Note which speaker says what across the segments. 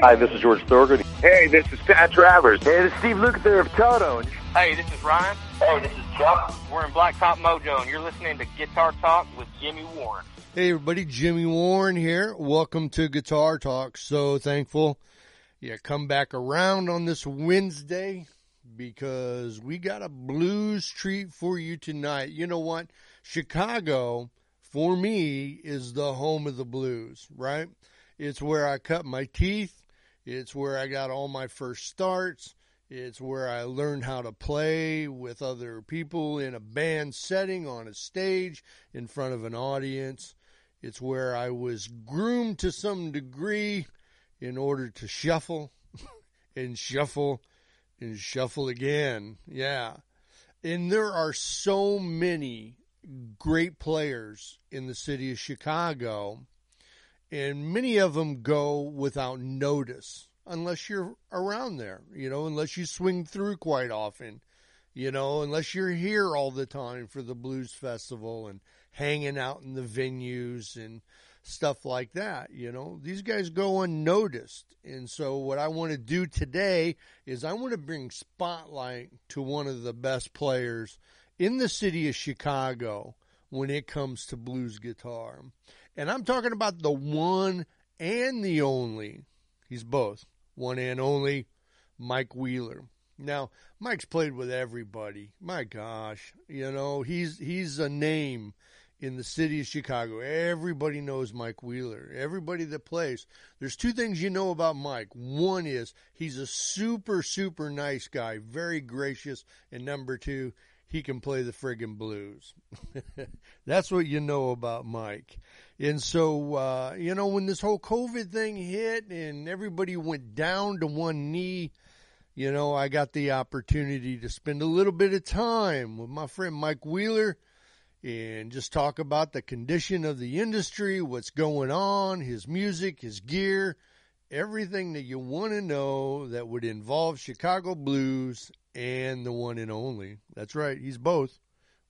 Speaker 1: Hi, this is George Thorogood.
Speaker 2: Hey, this is Pat Travers.
Speaker 3: Hey, this is Steve Lukather of Toto.
Speaker 4: Hey, this is Ryan.
Speaker 5: Hey, this is Chuck.
Speaker 4: We're in Blacktop Mojo, and you're listening to Guitar Talk with Jimmy Warren.
Speaker 6: Hey, everybody, Jimmy Warren here. Welcome to Guitar Talk. So thankful you come back around on this Wednesday because we got a blues treat for you tonight. You know what? Chicago, for me, is the home of the blues, right? It's where I cut my teeth. It's where I got all my first starts. It's where I learned how to play with other people in a band setting on a stage in front of an audience. It's where I was groomed to some degree in order to shuffle and shuffle and shuffle again. Yeah. And there are so many great players in the city of Chicago and many of them go without notice unless you're around there, you know, unless you swing through quite often, you know, unless you're here all the time for the blues festival and hanging out in the venues and stuff like that, you know. These guys go unnoticed. And so what I want to do today is I want to bring spotlight to one of the best players in the city of Chicago when it comes to blues guitar. And I'm talking about the one and the only. He's both. One and only Mike Wheeler. Now, Mike's played with everybody. My gosh, you know, he's he's a name in the city of Chicago. Everybody knows Mike Wheeler. Everybody that plays. There's two things you know about Mike. One is he's a super super nice guy, very gracious, and number 2, he can play the friggin' blues. That's what you know about Mike. And so, uh, you know, when this whole COVID thing hit and everybody went down to one knee, you know, I got the opportunity to spend a little bit of time with my friend Mike Wheeler and just talk about the condition of the industry, what's going on, his music, his gear, everything that you want to know that would involve Chicago blues and the one and only. That's right, he's both.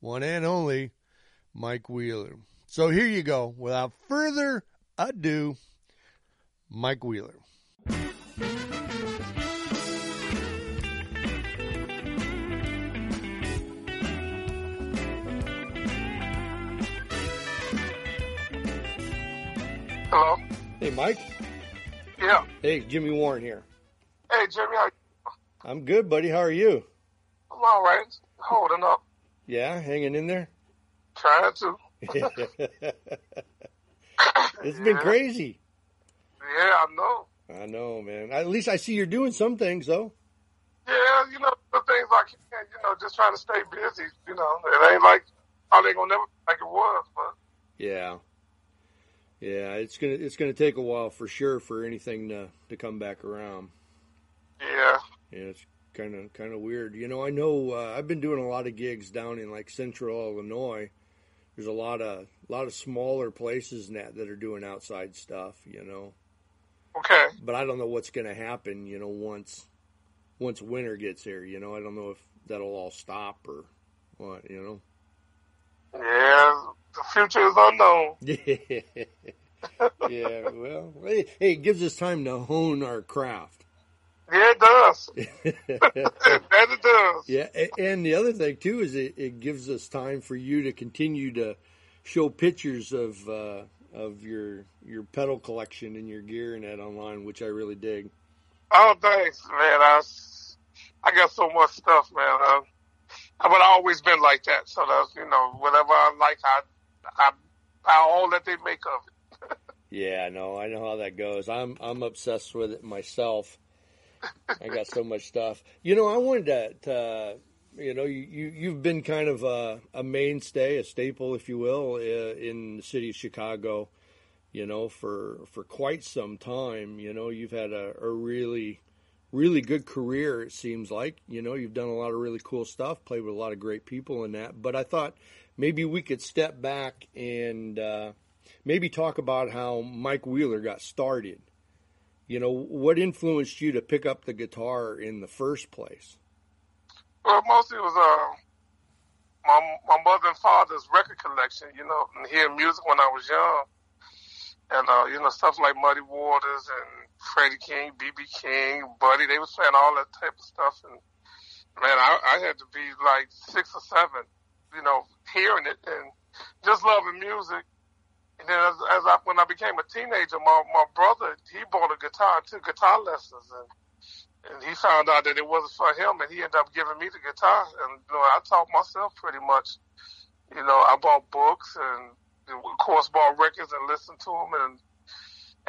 Speaker 6: One and only Mike Wheeler. So here you go. Without further ado, Mike Wheeler.
Speaker 7: Hello.
Speaker 6: Hey, Mike.
Speaker 7: Yeah.
Speaker 6: Hey, Jimmy Warren here.
Speaker 7: Hey, Jimmy.
Speaker 6: I'm good, buddy. How are you?
Speaker 7: I'm all right. Holding up.
Speaker 6: Yeah, hanging in there.
Speaker 7: Trying to.
Speaker 6: It's been
Speaker 7: Yeah.
Speaker 6: crazy.
Speaker 7: Yeah, I know.
Speaker 6: I know, man. At least I see you're doing some things, though.
Speaker 7: Yeah, you know the things like. You know, just trying to stay busy. You know, it ain't like probably ain't gonna never be like it was, but
Speaker 6: Yeah. Yeah, it's gonna it's gonna take a while for sure for anything to to come back around.
Speaker 7: yeah,
Speaker 6: Yeah, it's kind of kind of weird. You know, I know uh, I've been doing a lot of gigs down in like Central Illinois. There's a lot of a lot of smaller places that that are doing outside stuff. You know,
Speaker 7: okay.
Speaker 6: but I don't know what's going to happen. You know, once once winter gets here. You know, I don't know if that'll all stop or what. You know.
Speaker 7: Yeah, the future is unknown.
Speaker 6: know. yeah. Well, hey, hey, it gives us time to hone our craft.
Speaker 7: Yeah, it does. that it does.
Speaker 6: Yeah, and the other thing too is it, it gives us time for you to continue to show pictures of uh, of your your pedal collection and your gear and that online, which I really dig.
Speaker 7: Oh, thanks, man. I, I got so much stuff, man. I, I've always been like that. So that's you know whatever I like, I I I all that they make of it.
Speaker 6: Yeah, I know. I know how that goes. I'm I'm obsessed with it myself. I got so much stuff. You know, I wanted to, you know, you, you you've been kind of a, a mainstay, a staple, if you will, uh, in the city of Chicago. You know, for for quite some time. You know, you've had a, a really really good career. It seems like you know you've done a lot of really cool stuff, played with a lot of great people in that. But I thought maybe we could step back and uh, maybe talk about how Mike Wheeler got started. You know, what influenced you to pick up the guitar in the first place?
Speaker 7: Well, mostly it was uh, my my mother and father's record collection. You know, and hearing music when I was young. and uh, you know stuff like Muddy Waters and Freddie King, BB King, Buddy. They was playing all that type of stuff, and man, I, I had to be like six or seven, you know, hearing it and just loving music. And then as, as I when I became a teenager, my my brother he bought a guitar and took guitar lessons, and and he found out that it wasn't for him, and he ended up giving me the guitar, and you know, I taught myself pretty much. You know, I bought books and of course bought records and listened to them, and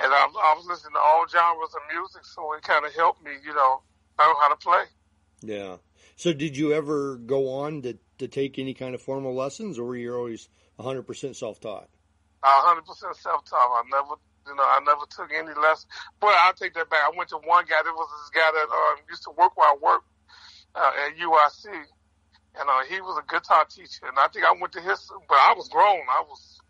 Speaker 7: and I, I was listening to all genres of music, so it kind of helped me, you know, learn how to play.
Speaker 6: Yeah. So did you ever go on to, to take any kind of formal lessons or were you always 100% self-taught?
Speaker 7: 100% self-taught. I never, you know, I never took any lessons. But I'll take that back. I went to one guy. There was this guy that uh, used to work where I worked uh, at UIC. And uh, he was a guitar teacher. And I think I went to his, but I was grown. I was,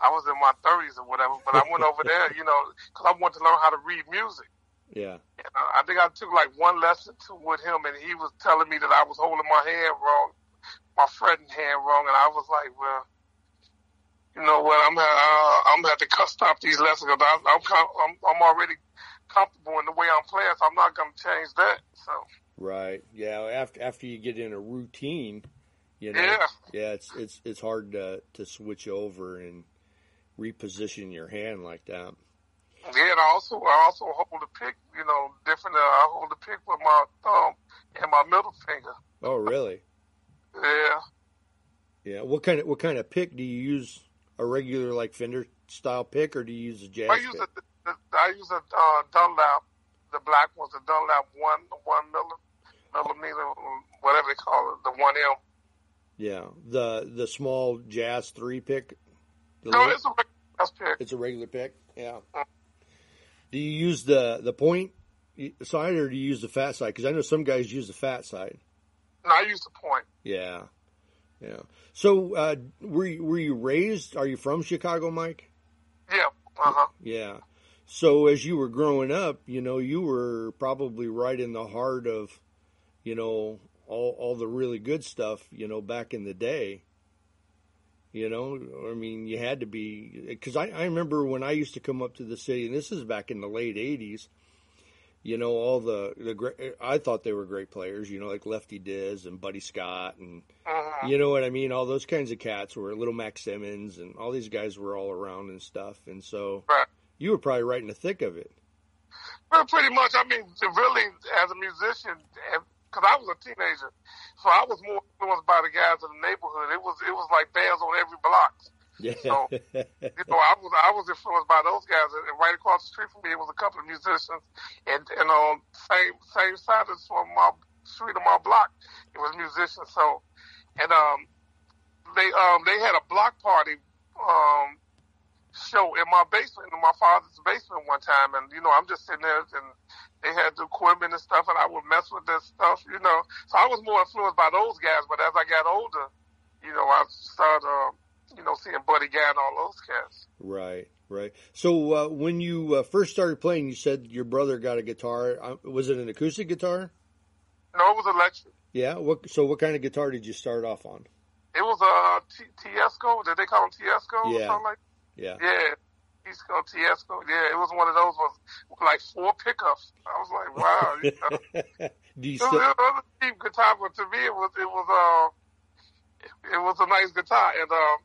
Speaker 7: I was in my 30s or whatever. But I went over there, you know, because I wanted to learn how to read music.
Speaker 6: Yeah.
Speaker 7: And, uh, I think I took like one lesson to, with him, and he was telling me that I was holding my hand wrong, my fretting hand wrong, and I was like, well, you know what? I'm uh, I'm gonna have to cut, stop these lessons because I'm, I'm I'm already comfortable in the way I'm playing, so I'm not gonna change that. So.
Speaker 6: Right. Yeah. After after you get in a routine, you know.
Speaker 7: Yeah.
Speaker 6: Yeah. It's it's it's hard to to switch over and reposition your hand like that.
Speaker 7: Yeah, and I also I also hold the pick, you know, different. Uh, I hold the pick with my thumb and my middle finger.
Speaker 6: Oh, really?
Speaker 7: yeah.
Speaker 6: Yeah. What kind of what kind of pick do you use? A regular like Fender style pick, or do you use a jazz
Speaker 7: I use
Speaker 6: pick?
Speaker 7: a I use a uh, Dunlop, the black one's a Dunlop one one millimeter, whatever they call it, the one M.
Speaker 6: Yeah, the the small jazz three pick. The
Speaker 7: No,
Speaker 6: little-
Speaker 7: it's a regular jazz pick.
Speaker 6: It's a regular pick. Yeah. Do you use the the point side or do you use the fat side? Because I know some guys use the fat side.
Speaker 7: No, I use the point.
Speaker 6: Yeah. Yeah. So uh, were you, were you raised? Are you from Chicago, Mike?
Speaker 7: Yeah. Uh huh.
Speaker 6: Yeah. So as you were growing up, you know, you were probably right in the heart of, you know, all all the really good stuff, you know, back in the day. You know, I mean, you had to be because I, I remember when I used to come up to the city, and this is back in the late '80s. You know, all the the great. I thought they were great players. You know, like Lefty Diz and Buddy Scott, and
Speaker 7: Uh-huh.
Speaker 6: you know what I mean. All those kinds of cats were Little Mac Simmons, and all these guys were all around and stuff. And so
Speaker 7: Right.
Speaker 6: you were probably right in the thick of it.
Speaker 7: Well, pretty much. I mean, really, as a musician, because I was a teenager, so I was more influenced by the guys in the neighborhood. It was it was like bands on every block.
Speaker 6: Yeah.
Speaker 7: So- You know, I was I was influenced by those guys, and right across the street from me, was a couple of musicians, and and on same same side as from my street of my block, it was musicians. So, and um, they um they had a block party um show in my basement, in my father's basement one time, and you know I'm just sitting there and they had the equipment and stuff, and I would mess with this stuff, you know. So I was more influenced by those guys, but as I got older, you know, I started, uh, you know, seeing Buddy Guy and all those cats.
Speaker 6: right, right. So uh, when you uh, first started playing, you said your brother got a guitar. Uh, was it an acoustic guitar?
Speaker 7: No, it was electric.
Speaker 6: Yeah. What? So what kind of guitar did you start off on?
Speaker 7: It was a T- Teisco. Did they call them Teisco
Speaker 6: Yeah.
Speaker 7: like?
Speaker 6: Yeah.
Speaker 7: Yeah, Teisco, Teisco. Yeah, it was one of those with like four pickups. I was like, wow. You know?
Speaker 6: do you
Speaker 7: It
Speaker 6: still?
Speaker 7: it was a cheap guitar, but to me, it was it was uh, it was a nice guitar, and um,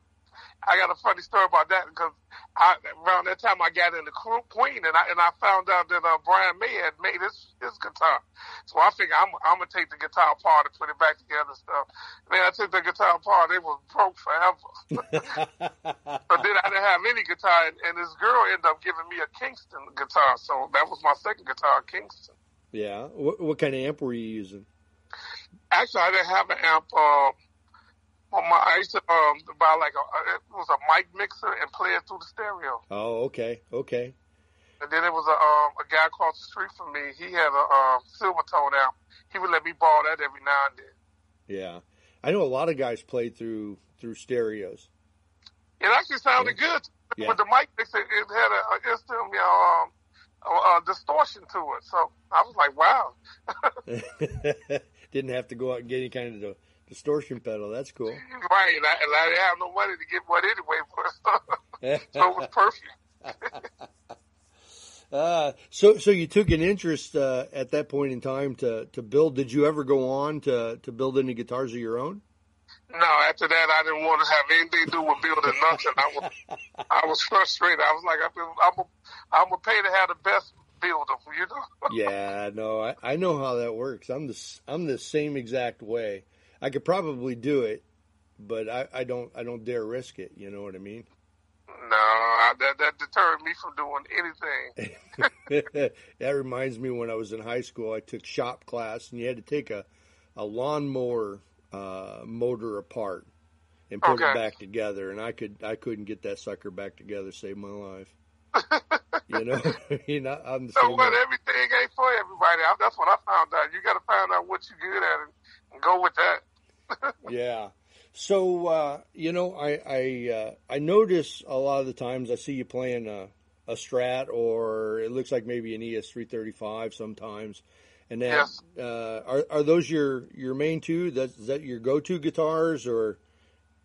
Speaker 7: I got a funny story about that because I, around that time I got into Queen, and I and I found out that uh, Brian May had made his his guitar, so I figured I'm I'm gonna take the guitar apart and put it back together and stuff. Man, I took the guitar apart, it was broke forever. But then I didn't have any guitar, and, and this girl ended up giving me a Kingston guitar, so that was my second guitar, Kingston.
Speaker 6: yeah. What, what kind of amp were you using?
Speaker 7: Actually, I didn't have an amp. Um, on my, I used to um, buy like a it was a mic mixer and play it through the stereo.
Speaker 6: Oh, okay, okay.
Speaker 7: And then there was a um, a guy across the street from me. He had a um, Silvertone out. He would let me borrow that every now and then.
Speaker 6: Yeah. I know a lot of guys played through through stereos.
Speaker 7: It actually sounded good
Speaker 6: Yeah.
Speaker 7: with the mic mixer. It had a, a instant, you know, um, a, a distortion to it. So I was like, wow.
Speaker 6: Didn't have to go out and get any kind of distortion pedal. That's cool.
Speaker 7: Right, and I, and I didn't have no money to get one anyway, so it was perfect.
Speaker 6: uh, so, so you took an interest uh, at that point in time to to build. Did you ever go on to to build any guitars of your own?
Speaker 7: No, after that, I didn't want to have anything to do with building nothing. I was, I was frustrated. I was like, I'm, a, I'm gonna pay to have the best builder, you know.
Speaker 6: yeah, no, I, I know how that works. I'm the I'm the same exact way. I could probably do it, but I, I don't I don't dare risk it. You know what I mean?
Speaker 7: No, I, that that deterred me from doing anything.
Speaker 6: that reminds me when I was in high school, I took shop class, and you had to take a a lawnmower uh, motor apart and put
Speaker 7: Okay.
Speaker 6: it back together, and I could I couldn't get that sucker back together, save my life. you know, you know, I'm the
Speaker 7: So what? Everything ain't for everybody. I, that's what I found out. You got to find out what you're good at and go with that.
Speaker 6: Yeah. So uh, you know, I I uh, I notice a lot of the times I see you playing a, a Strat or it looks like maybe an ES three thirty five sometimes. And that
Speaker 7: Yes.
Speaker 6: uh, are are those your your main two? That is that your go to guitars, or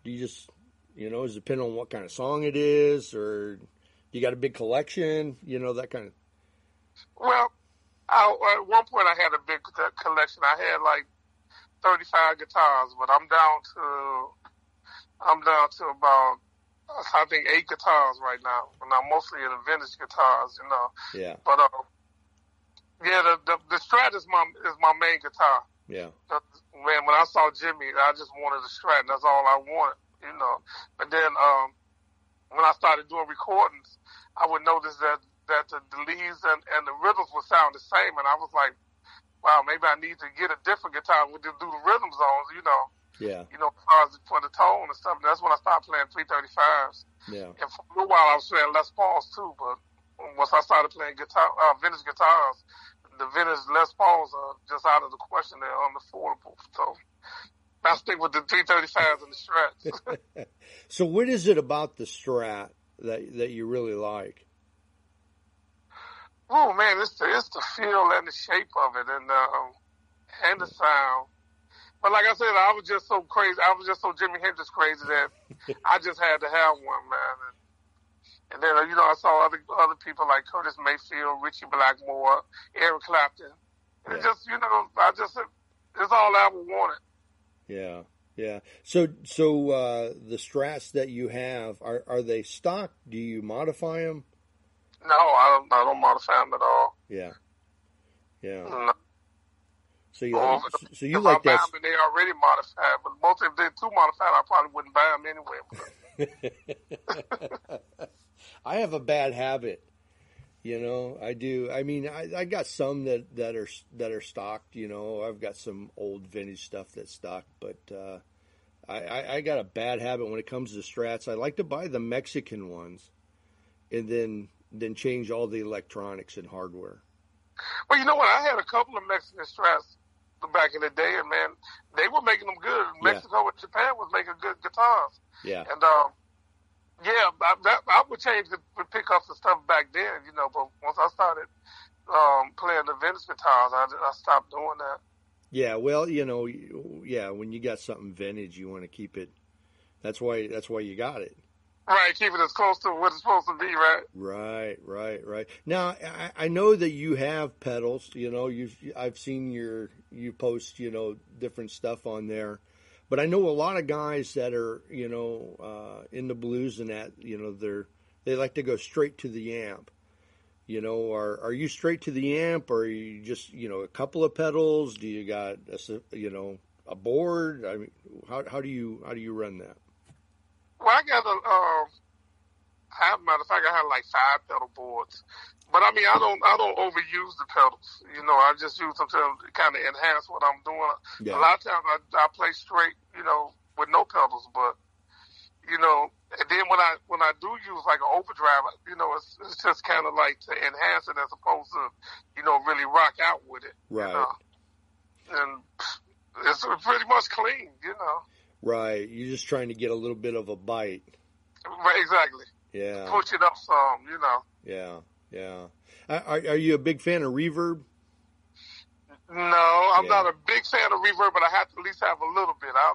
Speaker 6: do you just you know it depend on what kind of song it is, or you got a big collection? You know that kind of.
Speaker 7: Well, I, at one point I had a big collection. I had like 35 guitars, but I'm down to I'm down to about I think eight guitars right now, and I'm mostly into vintage guitars, you know.
Speaker 6: Yeah.
Speaker 7: But uh, yeah, the, the the Strat is my is my main guitar.
Speaker 6: Yeah.
Speaker 7: Man, when I saw Jimmy, I just wanted a Strat, and that's all I wanted, you know. But then um, when I started doing recordings, I would notice that that the, the leads and, and the rhythms would sound the same, and I was like, wow, maybe I need to get a different guitar with to do the rhythm zones, you know,
Speaker 6: Yeah.
Speaker 7: you know, as for the tone and stuff. And that's when I started playing 335s.
Speaker 6: Yeah.
Speaker 7: And for a little while, I was playing Les Pauls too, but once I started playing guitar, uh, vintage guitars, the vintage Les Pauls are just out of the question. They're unaffordable. So I stick with the 335s and the Strats.
Speaker 6: So what is it about the Strat that that you really like?
Speaker 7: Oh man, it's the it's the feel and the shape of it, and um, and the sound. But like I said, I was just so crazy. I was just so Jimi Hendrix crazy that I just had to have one, man. And, and then you know I saw other other people like Curtis Mayfield, Ritchie Blackmore, Eric Clapton. And it just you know I just it's all I ever wanted.
Speaker 6: Yeah, yeah. So, so uh, the strats that you have are are they stock? Do you modify them?
Speaker 7: No, I don't. I don't modify them at all.
Speaker 6: Yeah, yeah.
Speaker 7: No.
Speaker 6: So you
Speaker 7: Well,
Speaker 6: like, so you like
Speaker 7: I buy
Speaker 6: that?
Speaker 7: them and they already modified, but most if they're too modified, I probably wouldn't buy them anyway.
Speaker 6: I have a bad habit. You know, I do. I mean, I, I got some that, that are that are stocked. You know, I've got some old vintage stuff that's stocked, but uh, I, I, I got a bad habit when it comes to strats. I like to buy the Mexican ones, and then then change all the electronics and hardware.
Speaker 7: Well, you know what? I had a couple of Mexican strats back in the day, and man, they were making them good.
Speaker 6: Yeah.
Speaker 7: Mexico and Japan was making good guitars,
Speaker 6: Yeah,
Speaker 7: and um, yeah, I, that, I would change the, the pickups and stuff back then, you know. But once I started um, playing the vintage guitars, I, I stopped doing that.
Speaker 6: yeah. Well, you know, yeah. When you got something vintage, you want to keep it. That's why. That's why you got it.
Speaker 7: Right, keep it as close to what it's supposed to be, right?
Speaker 6: Right, right, right. Now I, I know that you have pedals. You know, you've I've seen your you post you know different stuff on there, but I know a lot of guys that are you know uh, in the blues and that you know they're they like to go straight to the amp. You know, are are you straight to the amp, or you just you know a couple of pedals? Do you got a, you know a board? I mean, how how do you how do you run that?
Speaker 7: Well, I got a, um, I have, matter of fact, I have like five pedal boards. But I mean, I don't, I don't overuse the pedals. You know, I just use them to kind of enhance what I'm doing.
Speaker 6: Yeah.
Speaker 7: A lot of times I, I play straight, you know, with no pedals, but, you know, and then when I, when I do use like an overdrive, you know, it's, it's just kind of like to enhance it as opposed to, you know, really rock out with it.
Speaker 6: Right.
Speaker 7: You know? And it's pretty much clean, you know.
Speaker 6: Right, you're just trying to get a little bit of a bite.
Speaker 7: Right, exactly.
Speaker 6: Yeah.
Speaker 7: Push it up some, you know.
Speaker 6: Yeah, yeah. Are, are you a big fan of reverb?
Speaker 7: No, I'm
Speaker 6: Yeah.
Speaker 7: not a big fan of reverb, but I have to at least have a little bit. I,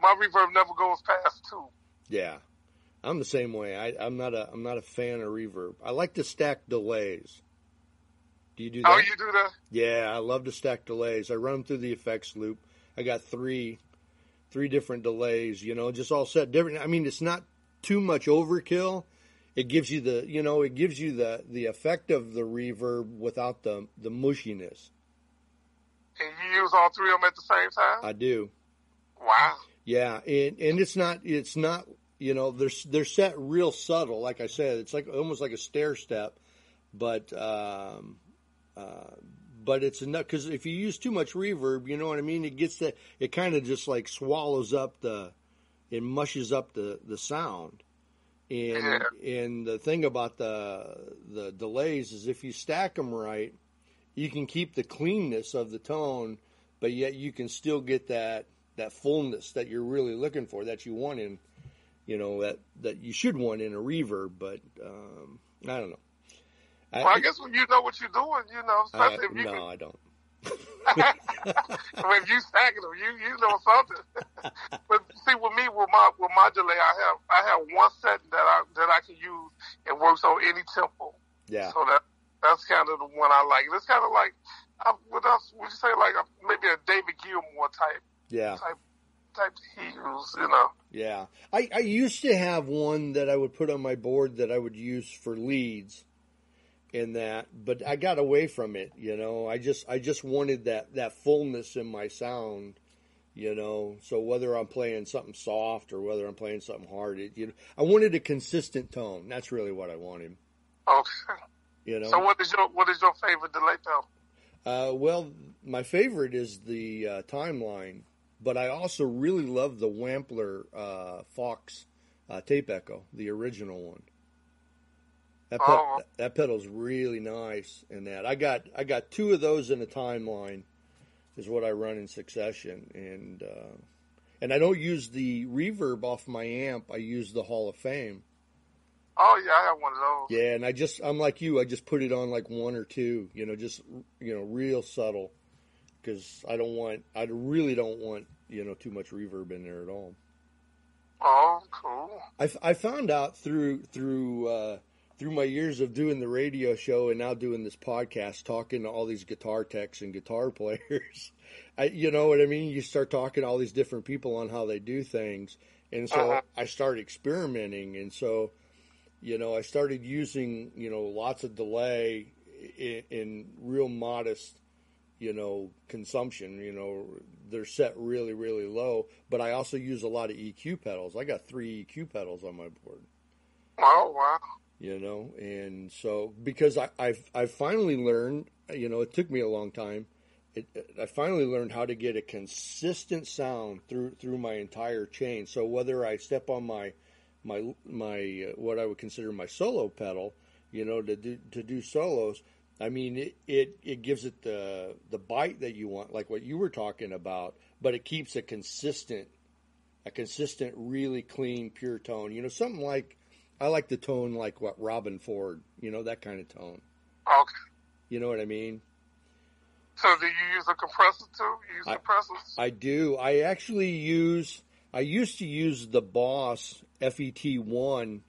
Speaker 7: my reverb never goes past two.
Speaker 6: Yeah, I'm the same way. I, I'm not a I'm not a fan of reverb. I like to stack delays. Do you do oh, that?
Speaker 7: Oh, you do that?
Speaker 6: Yeah, I love to stack delays. I run them through the effects loop. I got three, three different delays. You know, just all set different. I mean, it's not too much overkill. It gives you the, you know, it gives you the the effect of the reverb without the the mushiness.
Speaker 7: And you use all three of them at the same time?
Speaker 6: I do.
Speaker 7: Wow.
Speaker 6: Yeah, and and it's not it's not you know they're they're set real subtle. Like I said, it's like almost like a stair step, but um, uh, but it's enough because if you use too much reverb, you know what I mean. It gets that it kind of just like swallows up the it mushes up the the sound. And and the thing about the the delays is if you stack them right, you can keep the cleanness of the tone, but yet you can still get that that fullness that you're really looking for that you want in you know that that you should want in a reverb but um i don't know
Speaker 7: well, I, I guess when you know what you're doing, you know, uh,
Speaker 6: I,
Speaker 7: if you
Speaker 6: no,
Speaker 7: can,
Speaker 6: I don't.
Speaker 7: I if you stacking them, you you know something. but see, with me, with my with my delay, I have I have one set that I that I can use. It works on any tempo.
Speaker 6: Yeah.
Speaker 7: So that that's kind of the one I like. It's kind of like I, what else would you say? Like a, maybe a David Gilmour type
Speaker 6: Yeah.
Speaker 7: type type he use. You know.
Speaker 6: Yeah. I, I used to have one that I would put on my board that I would use for leads in that, but I got away from it, you know. I just I just wanted that that fullness in my sound, you know. So whether I'm playing something soft or whether I'm playing something hard, it, you know, I wanted a consistent tone. That's really what I wanted,
Speaker 7: Okay.
Speaker 6: you know.
Speaker 7: So what is your what is your favorite delay pedal?
Speaker 6: Uh, well, my favorite is the uh, timeline, but I also really love the Wampler uh, Fox uh, tape echo, the original one. That, pe-
Speaker 7: Oh.
Speaker 6: that pedal's really nice in that. I got I got two of those in a timeline, is what I run in succession, and uh, and I don't use the reverb off my amp. I use the Hall of Fame.
Speaker 7: Oh yeah, I have one of those.
Speaker 6: Yeah, and I just I'm like you. I just put it on like one or two. You know, just you know, real subtle, because I don't want. I really don't want you know too much reverb in there at all.
Speaker 7: Oh, cool.
Speaker 6: I, I found out through through uh, through my years of doing the radio show and now doing this podcast, talking to all these guitar techs and guitar players. I, you know what I mean? You start talking to all these different people on how they do things, and so
Speaker 7: Uh-huh.
Speaker 6: I started experimenting, and so you know I started using you know lots of delay in, in real modest you know consumption. You know they're set really really low, but I also use a lot of EQ pedals. I got three EQ pedals on my board
Speaker 7: Oh wow.
Speaker 6: You know? And so because I, I've I've finally learned you know it took me a long time. It, I finally learned how to get a consistent sound through through my entire chain. So whether I step on my my my uh, what I would consider my solo pedal you know to do to do solos I mean it, it it gives it the the bite that you want like what you were talking about but it keeps a consistent a consistent really clean pure tone. You know something like I like the tone like what Robben Ford, you know, that kind of tone.
Speaker 7: Okay.
Speaker 6: You know what I mean?
Speaker 7: So do you use a compressor too? You use
Speaker 6: I-
Speaker 7: compressors?
Speaker 6: I do. I actually use I used to use the Boss FET1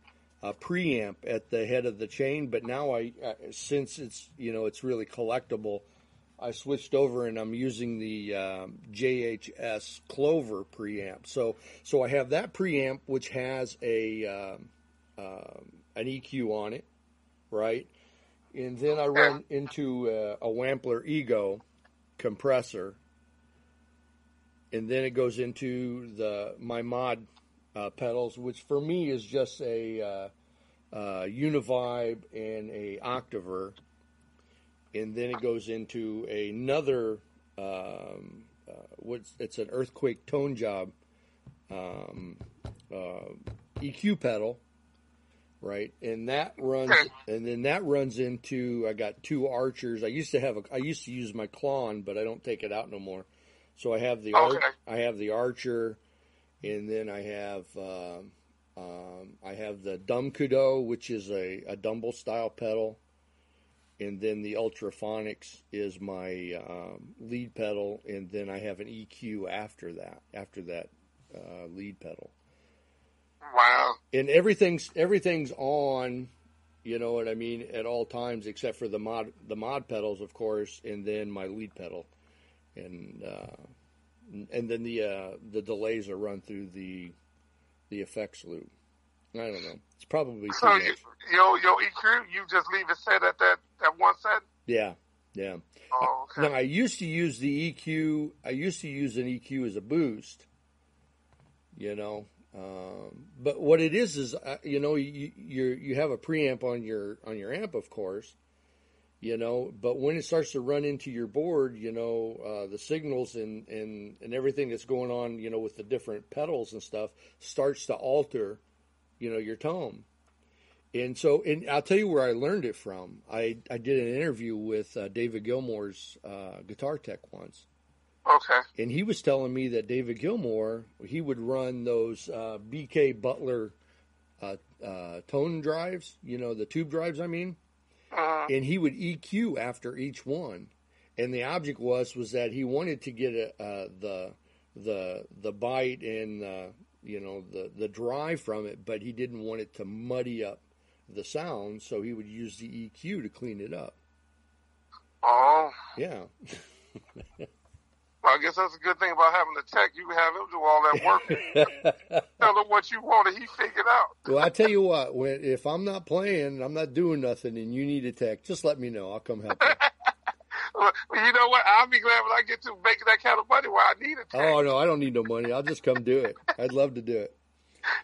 Speaker 6: uh, preamp at the head of the chain, but now I uh, since it's, you know, it's really collectible, I switched over and I'm using the um, JHS Clover preamp. So so I have that preamp which has a um, um, an EQ on it, right? And then I run into uh, a Wampler Ego compressor, and then it goes into the my mod uh, pedals, which for me is just a uh, uh, Univibe and a Octaver, and then it goes into another um, uh, what's it's an EarthQuaker Tone Job um, uh, EQ pedal, right? And that runs, and then that runs into. I got two Archers. I used to have a. I used to use my Klon, but I don't take it out no more. So I have the
Speaker 7: Okay.
Speaker 6: I have the Archer, and then I have um, um, I have the Dumkudo, which is a, a Dumble style pedal, and then the Ultraphonics is my um, lead pedal, and then I have an EQ after that after that uh, lead pedal.
Speaker 7: Wow.
Speaker 6: and everything's everything's on you know what i mean at all times except for the mod the mod pedals of course and then my lead pedal. And uh and then the uh the delays are run through the the effects loop. I don't know. It's probably
Speaker 7: So you, your your EQ, you just leave it set at that that one set.
Speaker 6: yeah. Yeah.
Speaker 7: Oh, okay.
Speaker 6: now i used to use the eq i used to use an eq as a boost you know um, but what it is is uh, you know you you have a preamp on your on your amp of course you know but when it starts to run into your board you know uh, the signals and, and and everything that's going on you know with the different pedals and stuff starts to alter you know your tone. And so and i'll tell you where i learned it from. I i did an interview with uh, david gilmour's uh, guitar tech once
Speaker 7: Okay.
Speaker 6: and he was telling me that David Gilmour he would run those uh, BK Butler uh, uh, tone drives, you know, the tube drives. I mean,
Speaker 7: Uh,
Speaker 6: and he would EQ after each one, and the object was was that he wanted to get a, uh, the the the bite and uh, you know the the drive from it, but he didn't want it to muddy up the sound, so he would use the EQ to clean it up.
Speaker 7: oh,
Speaker 6: Yeah.
Speaker 7: well, I guess that's a good thing about having the tech. You have him do all that work. Tell him what you want, and he figured out.
Speaker 6: Well, I tell you what, when if I'm not playing, I'm not doing nothing, and you need a tech, just let me know. I'll come help you.
Speaker 7: Well, you know what? I'll be glad when I get to making that kind of money where I need a tech.
Speaker 6: Oh no, I don't need no money. I'll just come do it. I'd love to do it.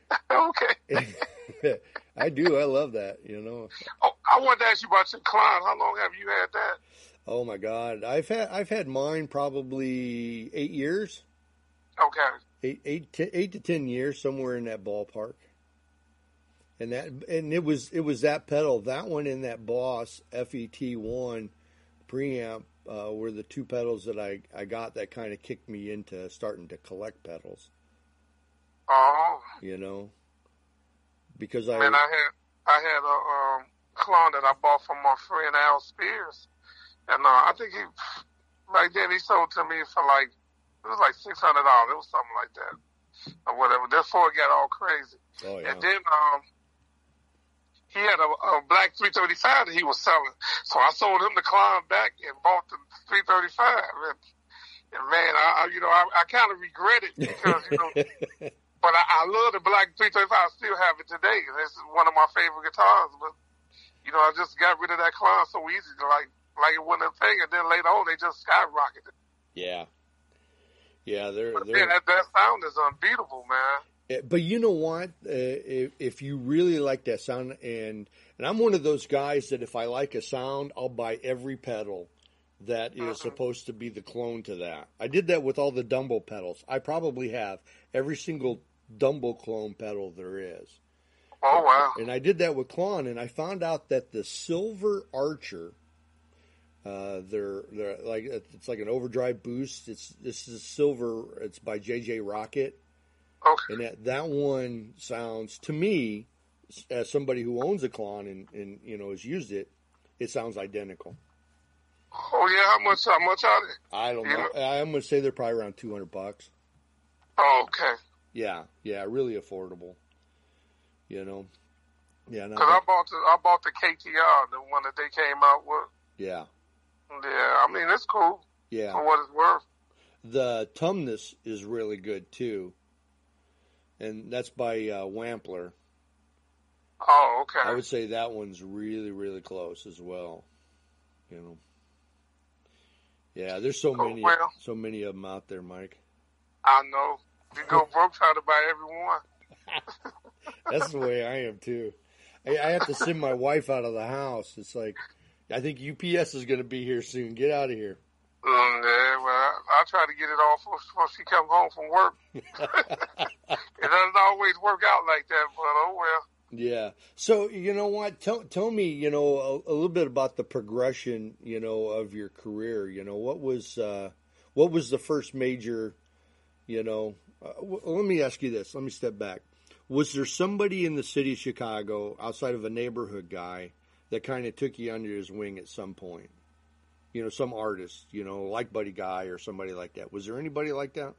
Speaker 6: Okay. I do. I love that. You know.
Speaker 7: Oh, I wanted to ask you about your Klon. How long have you had that?
Speaker 6: Oh my God, I've had I've had mine probably eight years,
Speaker 7: Okay.
Speaker 6: eight eight t- eight to ten years, somewhere in that ballpark. And that and it was it was that pedal, that one and that Boss FET one preamp uh, were the two pedals that I I got that kind of kicked me into starting to collect pedals.
Speaker 7: Oh,
Speaker 6: You know, because I
Speaker 7: man, I had I had a um, Klon that I bought from my friend Al Spears, and uh, I think he back then he sold to me for like it was like six hundred dollars. It was something like that or whatever. Before it got all crazy,
Speaker 6: oh yeah
Speaker 7: and then um. He had a, a black 335 that he was selling. So I sold him the Klon back and bought the 335. And, and man, I, I you know, I, I kind of regret it because, you know, but I, I love the black 335. I still have it today. It's one of my favorite guitars. But, you know, I just got rid of that Klon so easy. To like, like it wasn't a thing. And then later on, they just skyrocketed.
Speaker 6: yeah yeah they're
Speaker 7: But
Speaker 6: they're
Speaker 7: man, that, that sound is unbeatable, man.
Speaker 6: Uh, But you know what? Uh, if, if you really like that sound, and and I'm one of those guys that if I like a sound, I'll buy every pedal that is
Speaker 7: Uh-huh.
Speaker 6: supposed to be the clone to that. I did that with all the Dumble pedals. I probably have every single Dumble clone pedal there is.
Speaker 7: Oh, wow.
Speaker 6: And I did that with Klon, and I found out that the Silver Archer, uh, they're they're like it's like an overdrive boost. It's this is silver. It's by JJ Rockett.
Speaker 7: Okay.
Speaker 6: And that, that one sounds to me, as somebody who owns a Klon and, and you know has used it, it sounds identical.
Speaker 7: Oh, yeah. How much, how much are they?
Speaker 6: I don't know. I'm going to say they're probably around two hundred bucks.
Speaker 7: Oh, okay.
Speaker 6: Yeah, yeah, really affordable. You know, yeah,
Speaker 7: Cause I bought the, I bought the KTR, the one that they came out with.
Speaker 6: yeah,
Speaker 7: Yeah, I mean, it's cool
Speaker 6: yeah.
Speaker 7: for what it's worth.
Speaker 6: The Tumnus is really good too, and that's by uh, Wampler.
Speaker 7: Oh, okay.
Speaker 6: I would say that one's really, really close as well. You know. Yeah, there's so
Speaker 7: Oh,
Speaker 6: many,
Speaker 7: well.
Speaker 6: so many of them out there, Mike.
Speaker 7: I know. You go broke trying to buy everyone.
Speaker 6: That's the way I am too. I, I have to send my wife out of the house. It's like, I think UPS is going to be here soon. Get out of here.
Speaker 7: Mm, yeah, well, I, I try to get it off before, before she comes home from work. it doesn't always work out like that, but oh well.
Speaker 6: Yeah. So you know what? Tell tell me, you know, a, a little bit about the progression, you know, of your career. You know, what was uh, what was the first major, you know? Uh, w- let me ask you this. Let me step back. Was there somebody in the city of Chicago, outside of a neighborhood guy, that kind of took you under his wing at some point? You know, some artist, you know, like Buddy Guy or somebody like that. Was there anybody like that?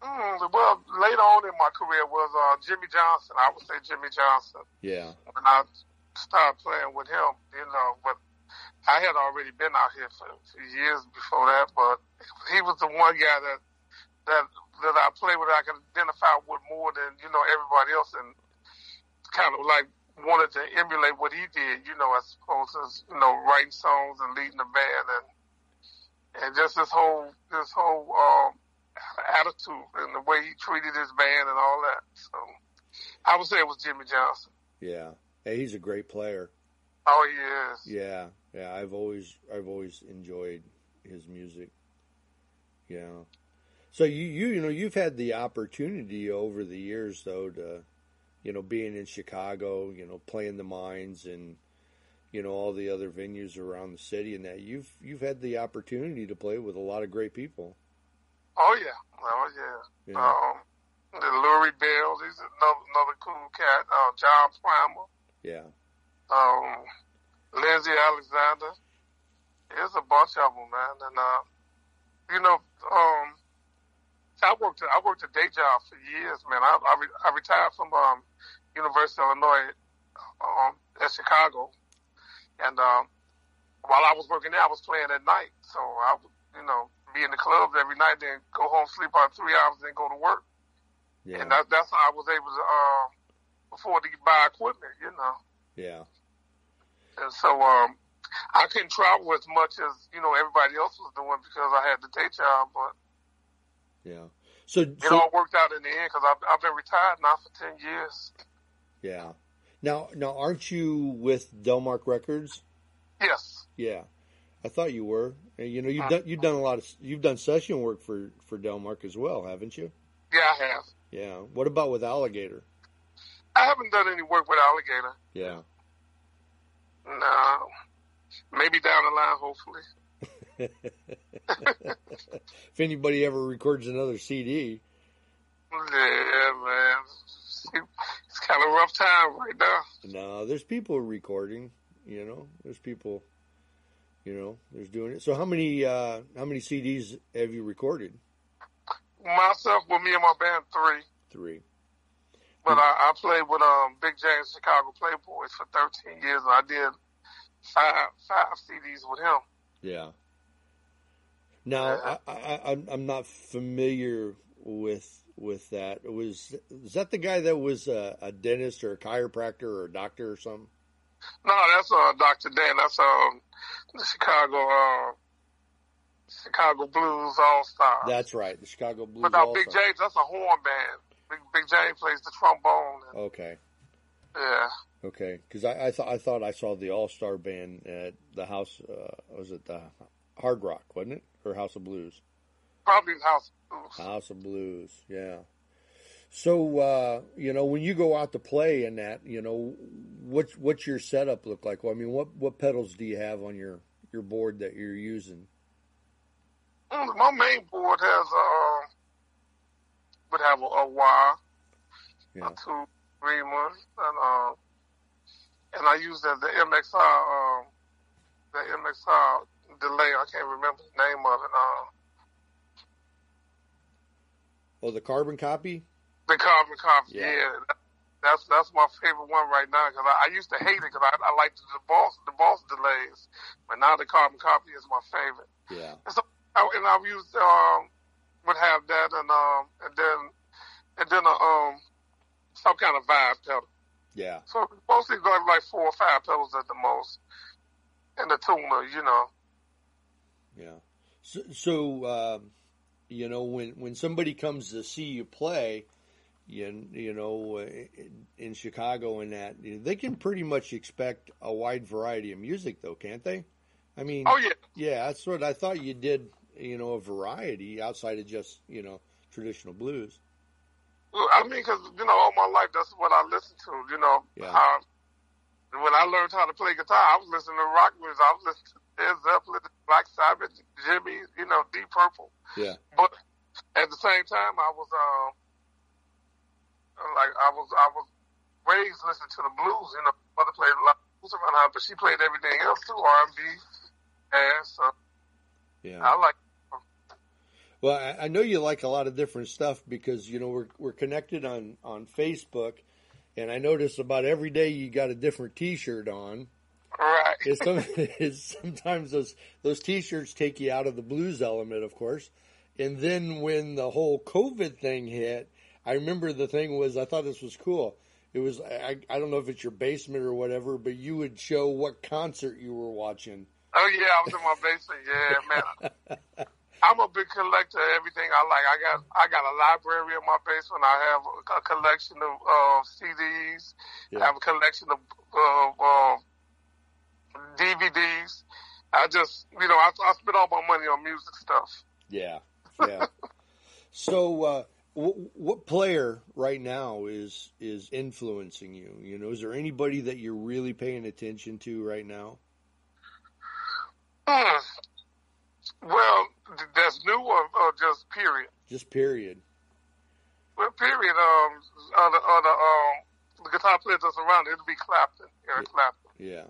Speaker 7: Mm, well, later on in my career was uh, Jimmy Johnson. I would say Jimmy Johnson.
Speaker 6: Yeah.
Speaker 7: When I started playing with him, you know, but I had already been out here for, for years before that. But he was the one guy that that that I played with. I can identify with more than you know everybody else, and kind of like wanted to emulate what he did. You know, as opposed to you know writing songs and leading the band and and just this whole this whole. Um, attitude and the way he treated his band and all that. So I would say it was Jimmy Johnson.
Speaker 6: Yeah. Hey, he's a great player.
Speaker 7: Oh, he is.
Speaker 6: Yeah. Yeah. I've always, I've always enjoyed his music. Yeah. So you, you, you know, you've had the opportunity over the years though to, you know, being in Chicago, you know, playing the mines and, you know, all the other venues around the city and that you've, you've had the opportunity to play with a lot of great people.
Speaker 7: Oh yeah, oh yeah.
Speaker 6: Yeah.
Speaker 7: Um, the Lurrie Bell, he's another another cool cat. Uh, John Primer,
Speaker 6: Yeah.
Speaker 7: um, Linsey Alexander. There's a bunch of them, man. And uh, you know, um, I worked I worked a day job for years, man. I I, re- I retired from um, University of Illinois um, at Chicago, and um, while I was working there, I was playing at night. So I, would, you know, be in the clubs every night, then go home, sleep about three hours, then go to work.
Speaker 6: Yeah.
Speaker 7: And that, that's how I was able to uh, afford to buy equipment, you know.
Speaker 6: Yeah.
Speaker 7: And so um, I couldn't travel as much as you know everybody else was doing because I had the day job, but
Speaker 6: Yeah. So,
Speaker 7: it
Speaker 6: so
Speaker 7: all worked out in the end because I've, I've been retired now for ten years.
Speaker 6: yeah. Now, now, aren't you with Delmark Records?
Speaker 7: Yes,
Speaker 6: Yeah, I thought you were. You know, you've uh-huh. done you've done a lot of you've done session work for for Delmark as well, haven't you?
Speaker 7: yeah, I have.
Speaker 6: Yeah. What about with Alligator?
Speaker 7: I haven't done any work with Alligator.
Speaker 6: Yeah.
Speaker 7: No, maybe down the line, hopefully.
Speaker 6: If anybody ever records another CD,
Speaker 7: Yeah, man. It's kind of a rough time right now.
Speaker 6: no, there's people recording. You know, there's people. You know, there's doing it. So how many uh how many CDs have you recorded?
Speaker 7: Myself, with me and my band, three.
Speaker 6: Three.
Speaker 7: But I, I played with um Big James Chicago Playboys for 13 years, and I did five five CDs with him.
Speaker 6: Yeah. Now I, I, I'm I'm not familiar with with that. It was is that the guy that was a, a dentist or a chiropractor or a doctor or something?
Speaker 7: No, that's uh Dr. Dan. That's um the Chicago uh Chicago Blues All Stars.
Speaker 6: That's right, the Chicago Blues.
Speaker 7: But now
Speaker 6: All
Speaker 7: Big James, that's a horn band. Big, Big James plays the trombone. And,
Speaker 6: Okay,
Speaker 7: yeah.
Speaker 6: okay, because I, I thought I thought I saw the All Star band at the house. Uh, was it the Hard Rock? Wasn't it or House of Blues?
Speaker 7: Probably House of Blues.
Speaker 6: House of Blues, yeah. So uh, you know, when you go out to play in that, you know, what's what's your setup look like? Well, I mean, what what pedals do you have on your your board that you're using?
Speaker 7: Mm, My main board has uh would have a, a wire,
Speaker 6: Yeah,
Speaker 7: a two green one, and uh and I use the the MXR um the MXR delay. I can't remember the name of it. Uh,
Speaker 6: oh, the carbon copy.
Speaker 7: the carbon copy.
Speaker 6: Yeah.
Speaker 7: Yeah. That's that's my favorite one right now because I, I used to hate it because I, I liked the boss the boss delays, but now the carbon copy is my favorite.
Speaker 6: Yeah,
Speaker 7: I, and I've used um would have that and um and then and then a, um some kind of vibe pedal.
Speaker 6: yeah,
Speaker 7: So mostly like like four or five pedals at the most, and the tuner, you know.
Speaker 6: Yeah. So, so um, you know, when when somebody comes to see you play, you you know, uh, in Chicago and that, they can pretty much expect a wide variety of music, though, can't they? I mean,
Speaker 7: Oh yeah,
Speaker 6: Yeah, that's what I thought you did. You know, a variety outside of just you know traditional blues.
Speaker 7: Well, I mean, because you know, all my life that's what I listened to. You know,
Speaker 6: Yeah.
Speaker 7: um, when I learned how to play guitar, I was listening to rock music. I was listening to Led Zeppelin, Black Sabbath, Jimmy, you know, Deep Purple.
Speaker 6: Yeah,
Speaker 7: But at the same time, I was um, like I was I was raised listening to the blues. You know, mother played a lot of blues around her, but she played everything else too, R and B, and so
Speaker 6: yeah.
Speaker 7: I like.
Speaker 6: Well, I, I know you like a lot of different stuff because you know we're we're connected on on Facebook, and I notice about every day you got a different T-shirt on.
Speaker 7: Right.
Speaker 6: It's, some, it's sometimes those those T-shirts take you out of the blues element, of course, and then when the whole COVID thing hit, I remember the thing was I thought this was cool. It was I, I don't know if it's your basement or whatever, but you would show what concert you were watching.
Speaker 7: Oh yeah, I was in my basement. Yeah, man. I'm a big collector of everything I like. I got I got a library in my basement. I have a, collection of uh, CDs.
Speaker 6: Yeah.
Speaker 7: I have a collection of uh, uh, DVDs. I just, you know, I, I spend all my money on music stuff.
Speaker 6: Yeah, yeah. so, uh, w- what player right now is is influencing you? You know, is there anybody that you're really paying attention to right now?
Speaker 7: Hmm. Well, that's new or, or just period?
Speaker 6: Just period.
Speaker 7: Well, period. Um, other other um, the guitar player that's around it, it'll be Clapton, Eric Clapton.
Speaker 6: Yeah,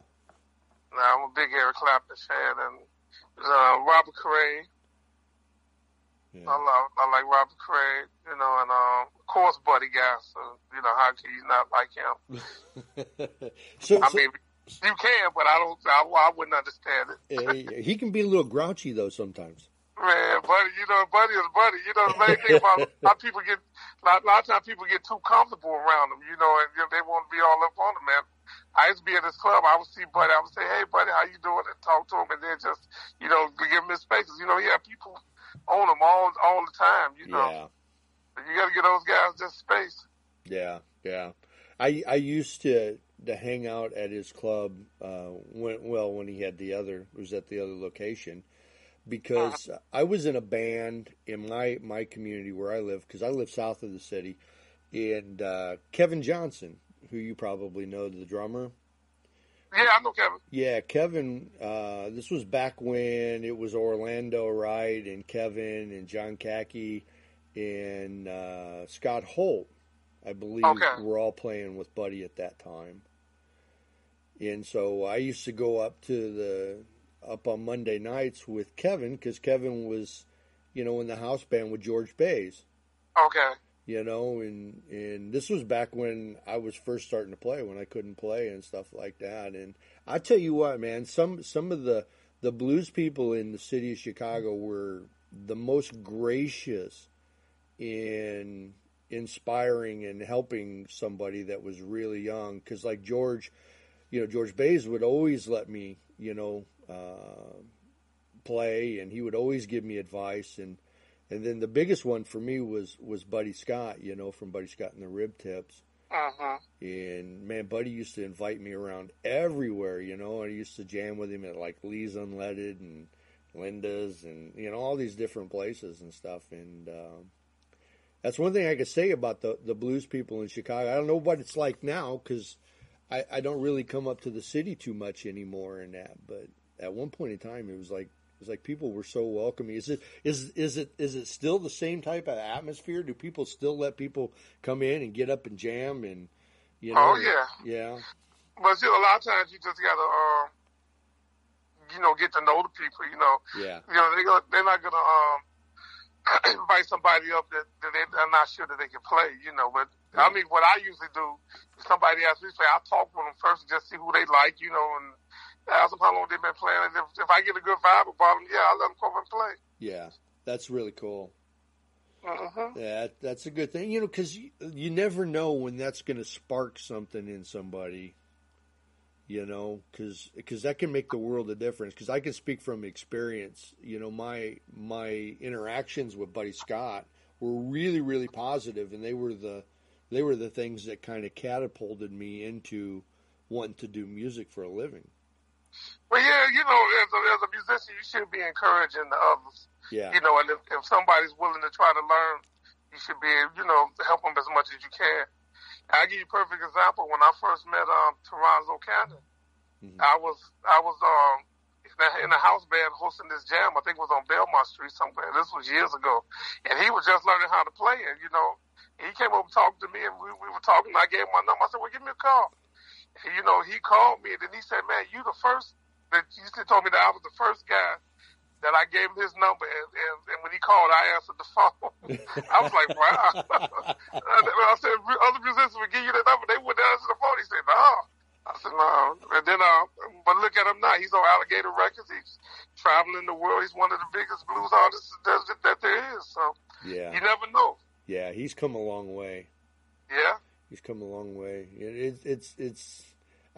Speaker 7: Now, I'm a big Eric Clapton fan, and uh, Robert Cray. I love, I like Robert Cray, you know, and um, of course Buddy Guy. So you know, how can you not like him?
Speaker 6: so,
Speaker 7: I
Speaker 6: so-
Speaker 7: mean, you can, but I don't. I, I wouldn't understand it.
Speaker 6: uh, he can be a little grouchy though sometimes.
Speaker 7: Man, buddy, you know, buddy is buddy. You know, the main thing about how people get, a lot, a lot of times people get too comfortable around them, you know, and you know, they want to be all up on them, man. I used to be at this club. I would see Buddy. I would say, "Hey, Buddy, how you doing?" and talk to him, and then just, you know, give him his spaces. You know, yeah, people own him all all the time. You know,
Speaker 6: Yeah,
Speaker 7: you got to get those guys just space.
Speaker 6: yeah, yeah. I I used to to hang out at his club uh, when well when he had the other was at the other location because I was in a band in my my community where I live because I live south of the city, and uh, Kevin Johnson, who you probably know, the drummer.
Speaker 7: Yeah, I know Kevin.
Speaker 6: Yeah, Kevin. Uh, this was back when it was Orlando Wright and Kevin and John Cackey and uh, Scott Holt. I believe
Speaker 7: Okay.
Speaker 6: were all playing with Buddy at that time. And so I used to go up to the up on Monday nights with Kevin because Kevin was, you know, in the house band with George Baze
Speaker 7: Okay.
Speaker 6: You know, and and this was back when I was first starting to play, when I couldn't play and stuff like that. And I tell you what, man, some some of the the blues people in the city of Chicago were the most gracious in inspiring and helping somebody that was really young. Because like George, you know, George Baze would always let me, you know, uh, play, and he would always give me advice and. And then the biggest one for me was was Buddy Scott, you know, from Buddy Scott and the Rib Tips.
Speaker 7: Uh-huh.
Speaker 6: And man, Buddy used to invite me around everywhere, you know. I used to jam with him at like Lee's Unleaded and Linda's, and you know all these different places and stuff. And um, that's one thing I could say about the the blues people in Chicago. I don't know what it's like now because I, I don't really come up to the city too much anymore and that. But at one point in time, it was like it was like people were so welcoming. Is it is is it is it still the same type of atmosphere? Do people still let people come in and get up and jam and you know?
Speaker 7: Oh, yeah.
Speaker 6: yeah,
Speaker 7: But know, a lot of times you just gotta, uh, you know, get to know the people. You know,
Speaker 6: yeah,
Speaker 7: you know they go, they're not gonna um, invite somebody up that, that they, they're not sure that they can play. You know, but I mean, what I usually do, if somebody asks me to play, I talk with them first and just see who they like. You know, and ask them how long they've been playing. If, if I get a good vibe about them, yeah, I let them come and play.
Speaker 6: yeah. That's really cool.
Speaker 7: hmm
Speaker 6: Yeah, that's a good thing, you know, because you, you never know when that's going to spark something in somebody, you know, because because that can make the world a difference. Because I can speak from experience, you know, my my interactions with Buddy Scott were really really positive, and they were the they were the things that kind of catapulted me into wanting to do music for a living.
Speaker 7: Well, yeah, you know, as a, as a musician, you should be encouraging the others.
Speaker 6: Yeah,
Speaker 7: You know, and if, if somebody's willing to try to learn, you should be, you know, help them as much as you can. I'll give you a perfect example. When I first met um, Toronzo Cannon,
Speaker 6: Mhm.
Speaker 7: I was I was um, in, a, house band hosting this jam. I think it was on Belmont Street somewhere. This was years ago, and he was just learning how to play. And you know, he came over and talked to me, and we, we were talking. And I gave him my number. I said, "Well, give me a call." And, you know, he called me, and then he said, "Man, you the first that you still told me that I was the first guy that I gave him his number, and, and, and when when he called, I answered the phone. I was like, wow. I said, other musicians would give you that number, they wouldn't answer the phone. He said, no. I said, no. And then, uh, but look at him now. He's on Alligator Records. He's traveling the world. He's one of the biggest blues artists that, that there is. So
Speaker 6: Yeah.
Speaker 7: you never know.
Speaker 6: Yeah, he's come a long way.
Speaker 7: Yeah.
Speaker 6: He's come a long way. It, it, it's it's.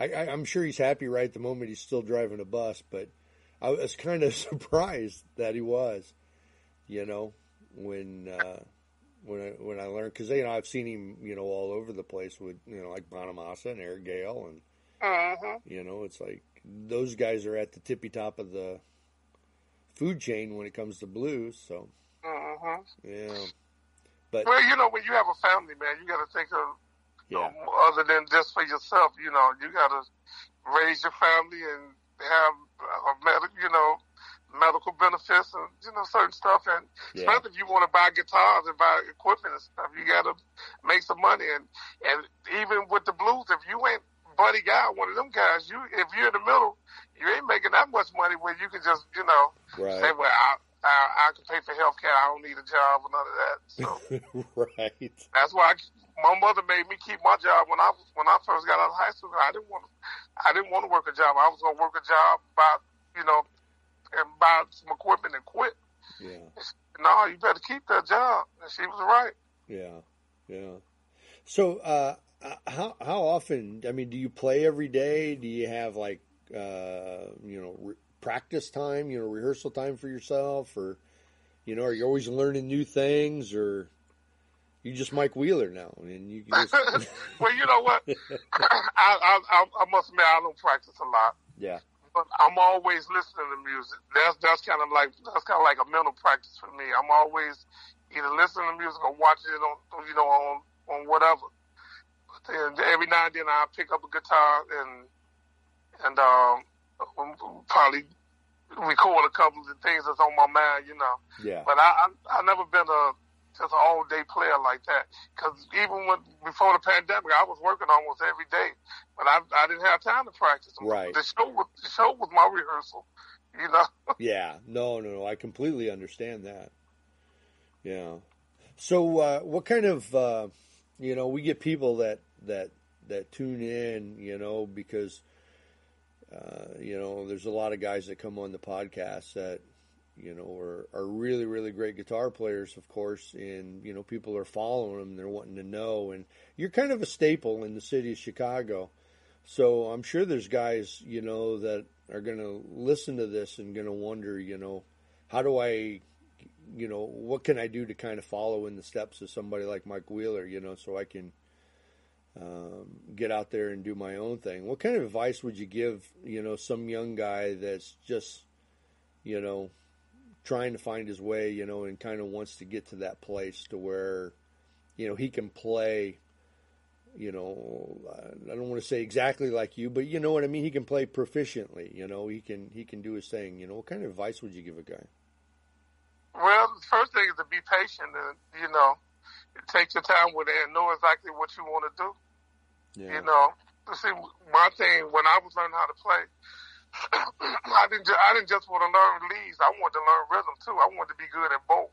Speaker 6: I, I, I'm sure he's happy right at the moment. He's still driving a bus, but I was kind of surprised that he was. You know, when uh, when I when I learned because you know I've seen him you know all over the place with you know like Bonamassa and Eric Gale and
Speaker 7: hmm
Speaker 6: you know it's like those guys are at the tippy top of the food chain when it comes to blues. So
Speaker 7: hmm
Speaker 6: yeah, but
Speaker 7: Well, you know, when you have a family, man, you got to think of
Speaker 6: yeah,
Speaker 7: other than just for yourself. You know, you got to raise your family and have uh, med- you know medical benefits and you know certain stuff. And
Speaker 6: yeah,
Speaker 7: especially if you want to buy guitars and buy equipment and stuff, you got to make some money. And and even with the blues, if you ain't buddy guy, one of them guys, you if you're in the middle, you ain't making that much money where you can just you know say, well, I I, I can pay for health care. I don't need a job or none of that. So.
Speaker 6: right.
Speaker 7: That's why I, my mother made me keep my job when I was when I first got out of high school. I didn't want to, I didn't want to work a job. I was going to work a job, buy you know, and buy some equipment and quit.
Speaker 6: Yeah.
Speaker 7: No, you better keep that job. And she was right.
Speaker 6: Yeah, yeah. So, uh, uh, how how often? I mean, do you play every day? Do you have like uh, you know re- practice time? You know, rehearsal time for yourself, or you know, are you always learning new things, or you just Mike Wheeler now, and you just
Speaker 7: well, you know what? I, I I I must admit I don't practice a lot,
Speaker 6: yeah,
Speaker 7: but I'm always listening to music. That's that's kind of like that's kind of like a mental practice for me. I'm always either listening to music or watching it on you know on on whatever. And every now and then I pick up a guitar and and um probably record a couple of the things that's on my mind, you know.
Speaker 6: yeah,
Speaker 7: But I I I never been a just an all day player like that. Because even when before the pandemic, I was working almost every day, but I I didn't have time to practice.
Speaker 6: Right.
Speaker 7: The show was the show was my rehearsal, you know.
Speaker 6: yeah. No, no, no. I completely understand that. Yeah. So, uh, what kind of uh, you know we get people that that that tune in, you know, because uh, you know there's a lot of guys that come on the podcast that you know are are really really great guitar players, of course, and you know people are following them, they're wanting to know, and you're kind of a staple in the city of Chicago. So I'm sure there's guys, you know, that are going to listen to this and going to wonder, you know, how do I, you know, what can I do to kind of follow in the steps of somebody like Mike Wheeler, you know, so I can um, get out there and do my own thing. What kind of advice would you give, you know, some young guy that's just, you know, trying to find his way, you know, and kind of wants to get to that place to where, you know, he can play you know, I don't want to say exactly like you, but you know what I mean. He can play proficiently. You know, he can he can do his thing. You know, what kind of advice would you give a guy?
Speaker 7: Well, the first thing is to be patient and you know, take your time with it and know exactly what you want to do.
Speaker 6: Yeah,
Speaker 7: You know, see, my thing when I was learning how to play, I didn't. Ju- I didn't just want to learn leads. I wanted to learn rhythm too. I wanted to be good at both.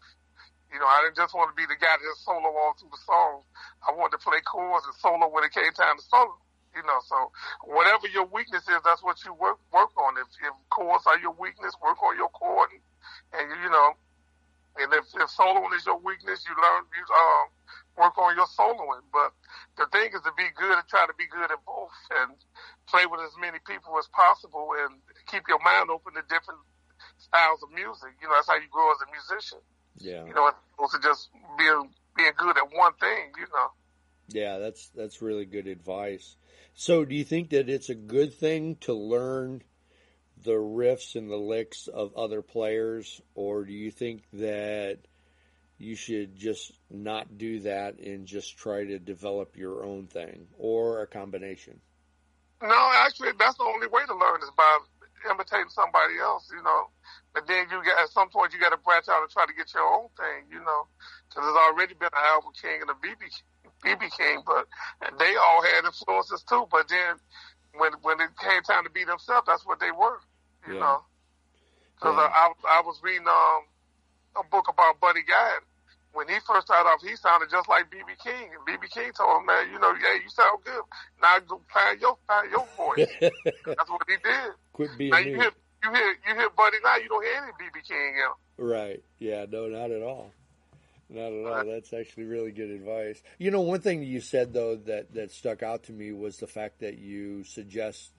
Speaker 7: You know, I didn't just want to be the guy that just solo all through the song. I wanted to play chords and solo when it came time to solo. You know, so whatever your weakness is, that's what you work work on. If, if chords are your weakness, work on your chord, and, and you know, and if, if soloing is your weakness, you learn you um work on your soloing. But the thing is to be good and try to be good at both, and play with as many people as possible, and keep your mind open to different styles of music. You know, that's how you grow as a musician.
Speaker 6: yeah,
Speaker 7: You know, as opposed to just being being good at one thing. You know.
Speaker 6: yeah. That's that's really good advice. So, do you think that it's a good thing to learn the riffs and the licks of other players, or do you think that you should just not do that and just try to develop your own thing, or a combination?
Speaker 7: No, actually, that's the only way to learn is by imitating somebody else, you know. But then you get at some point you got to branch out and try to get your own thing, you know. Because there's already been an Albert King and a BB BB King, but and they all had influences too. But then when when it came time to be themselves, that's what they were, you
Speaker 6: Yeah.
Speaker 7: know. Because
Speaker 6: Yeah.
Speaker 7: I, I I was reading um a book about Buddy Guy. When he first started off, he sounded just like BB King, and BB King told him, "Man, you know, yeah, you sound good. Now go find your find your voice." That's what he did.
Speaker 6: Quit being
Speaker 7: Now you hear you hear you hear Buddy now, you don't hear any BB King in him.
Speaker 6: Right. Yeah, no, not at all. Not at all. That's actually really good advice. You know, one thing you said though that that stuck out to me was the fact that you suggest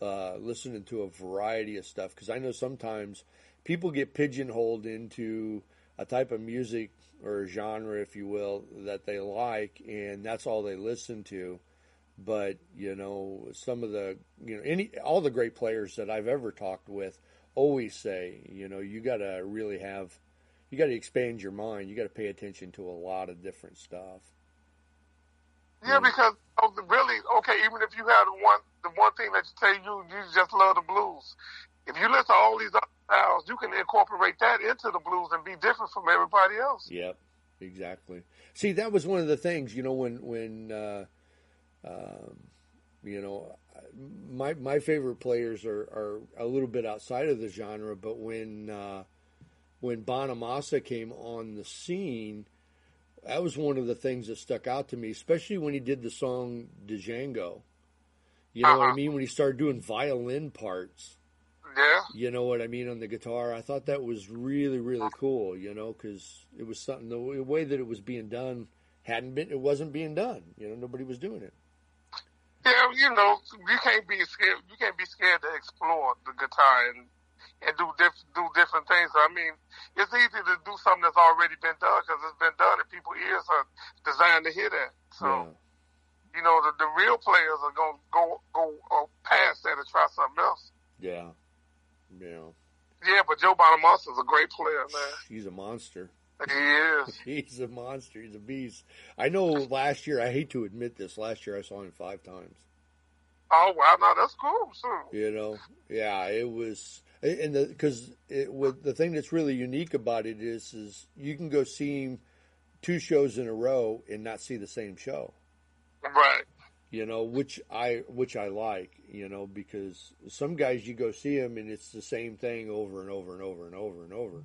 Speaker 6: uh, listening to a variety of stuff because I know sometimes people get pigeonholed into a type of music or genre, if you will, that they like, and that's all they listen to. But you know, some of the you know any all the great players that I've ever talked with always say, you know, you got to really have you got to expand your mind. You got to pay attention to a lot of different stuff.
Speaker 7: Yeah, because oh, the- really, okay, even if you had the one the one thing that you tell you you just love the blues, if you listen to all these other styles, you can incorporate that into the blues and be different from everybody else.
Speaker 6: Yep, exactly. See, that was one of the things, you know, when when uh, um, you know, my my favorite players are, are a little bit outside of the genre, but when uh, when Bonamassa came on the scene, that was one of the things that stuck out to me, especially when he did the song Django. You know what I
Speaker 7: Uh-huh.
Speaker 6: mean? When he started doing violin parts.
Speaker 7: Yeah,
Speaker 6: You know what I mean on the guitar. I thought that was really really cool. You know, because it was something the way- that it was being done hadn't been. It wasn't being done. You know, nobody was doing it.
Speaker 7: yeah, you know, you can't be scared. You can't be scared to explore the guitar and and do diff- do different things. I mean, it's easy to do something that's already been done because it's been done and people's ears are designed to hear that. So.
Speaker 6: Yeah.
Speaker 7: you know, the, the real players are going to go go uh, past that and try something else.
Speaker 6: Yeah, yeah.
Speaker 7: Yeah, but Joe Bonamassa's a great player, man.
Speaker 6: He's a monster.
Speaker 7: He is.
Speaker 6: He's a monster. He's a beast. I know. Last year, I hate to admit this. Last year, I saw him five times.
Speaker 7: Oh wow, Now that's cool too.
Speaker 6: You know, yeah, it was, and the because it with the thing that's really unique about it is, is you can go see him two shows in a row and not see the same show.
Speaker 7: Right.
Speaker 6: You know, which I which I like. You know, because some guys you go see them and it's the same thing over and over and over and over and over.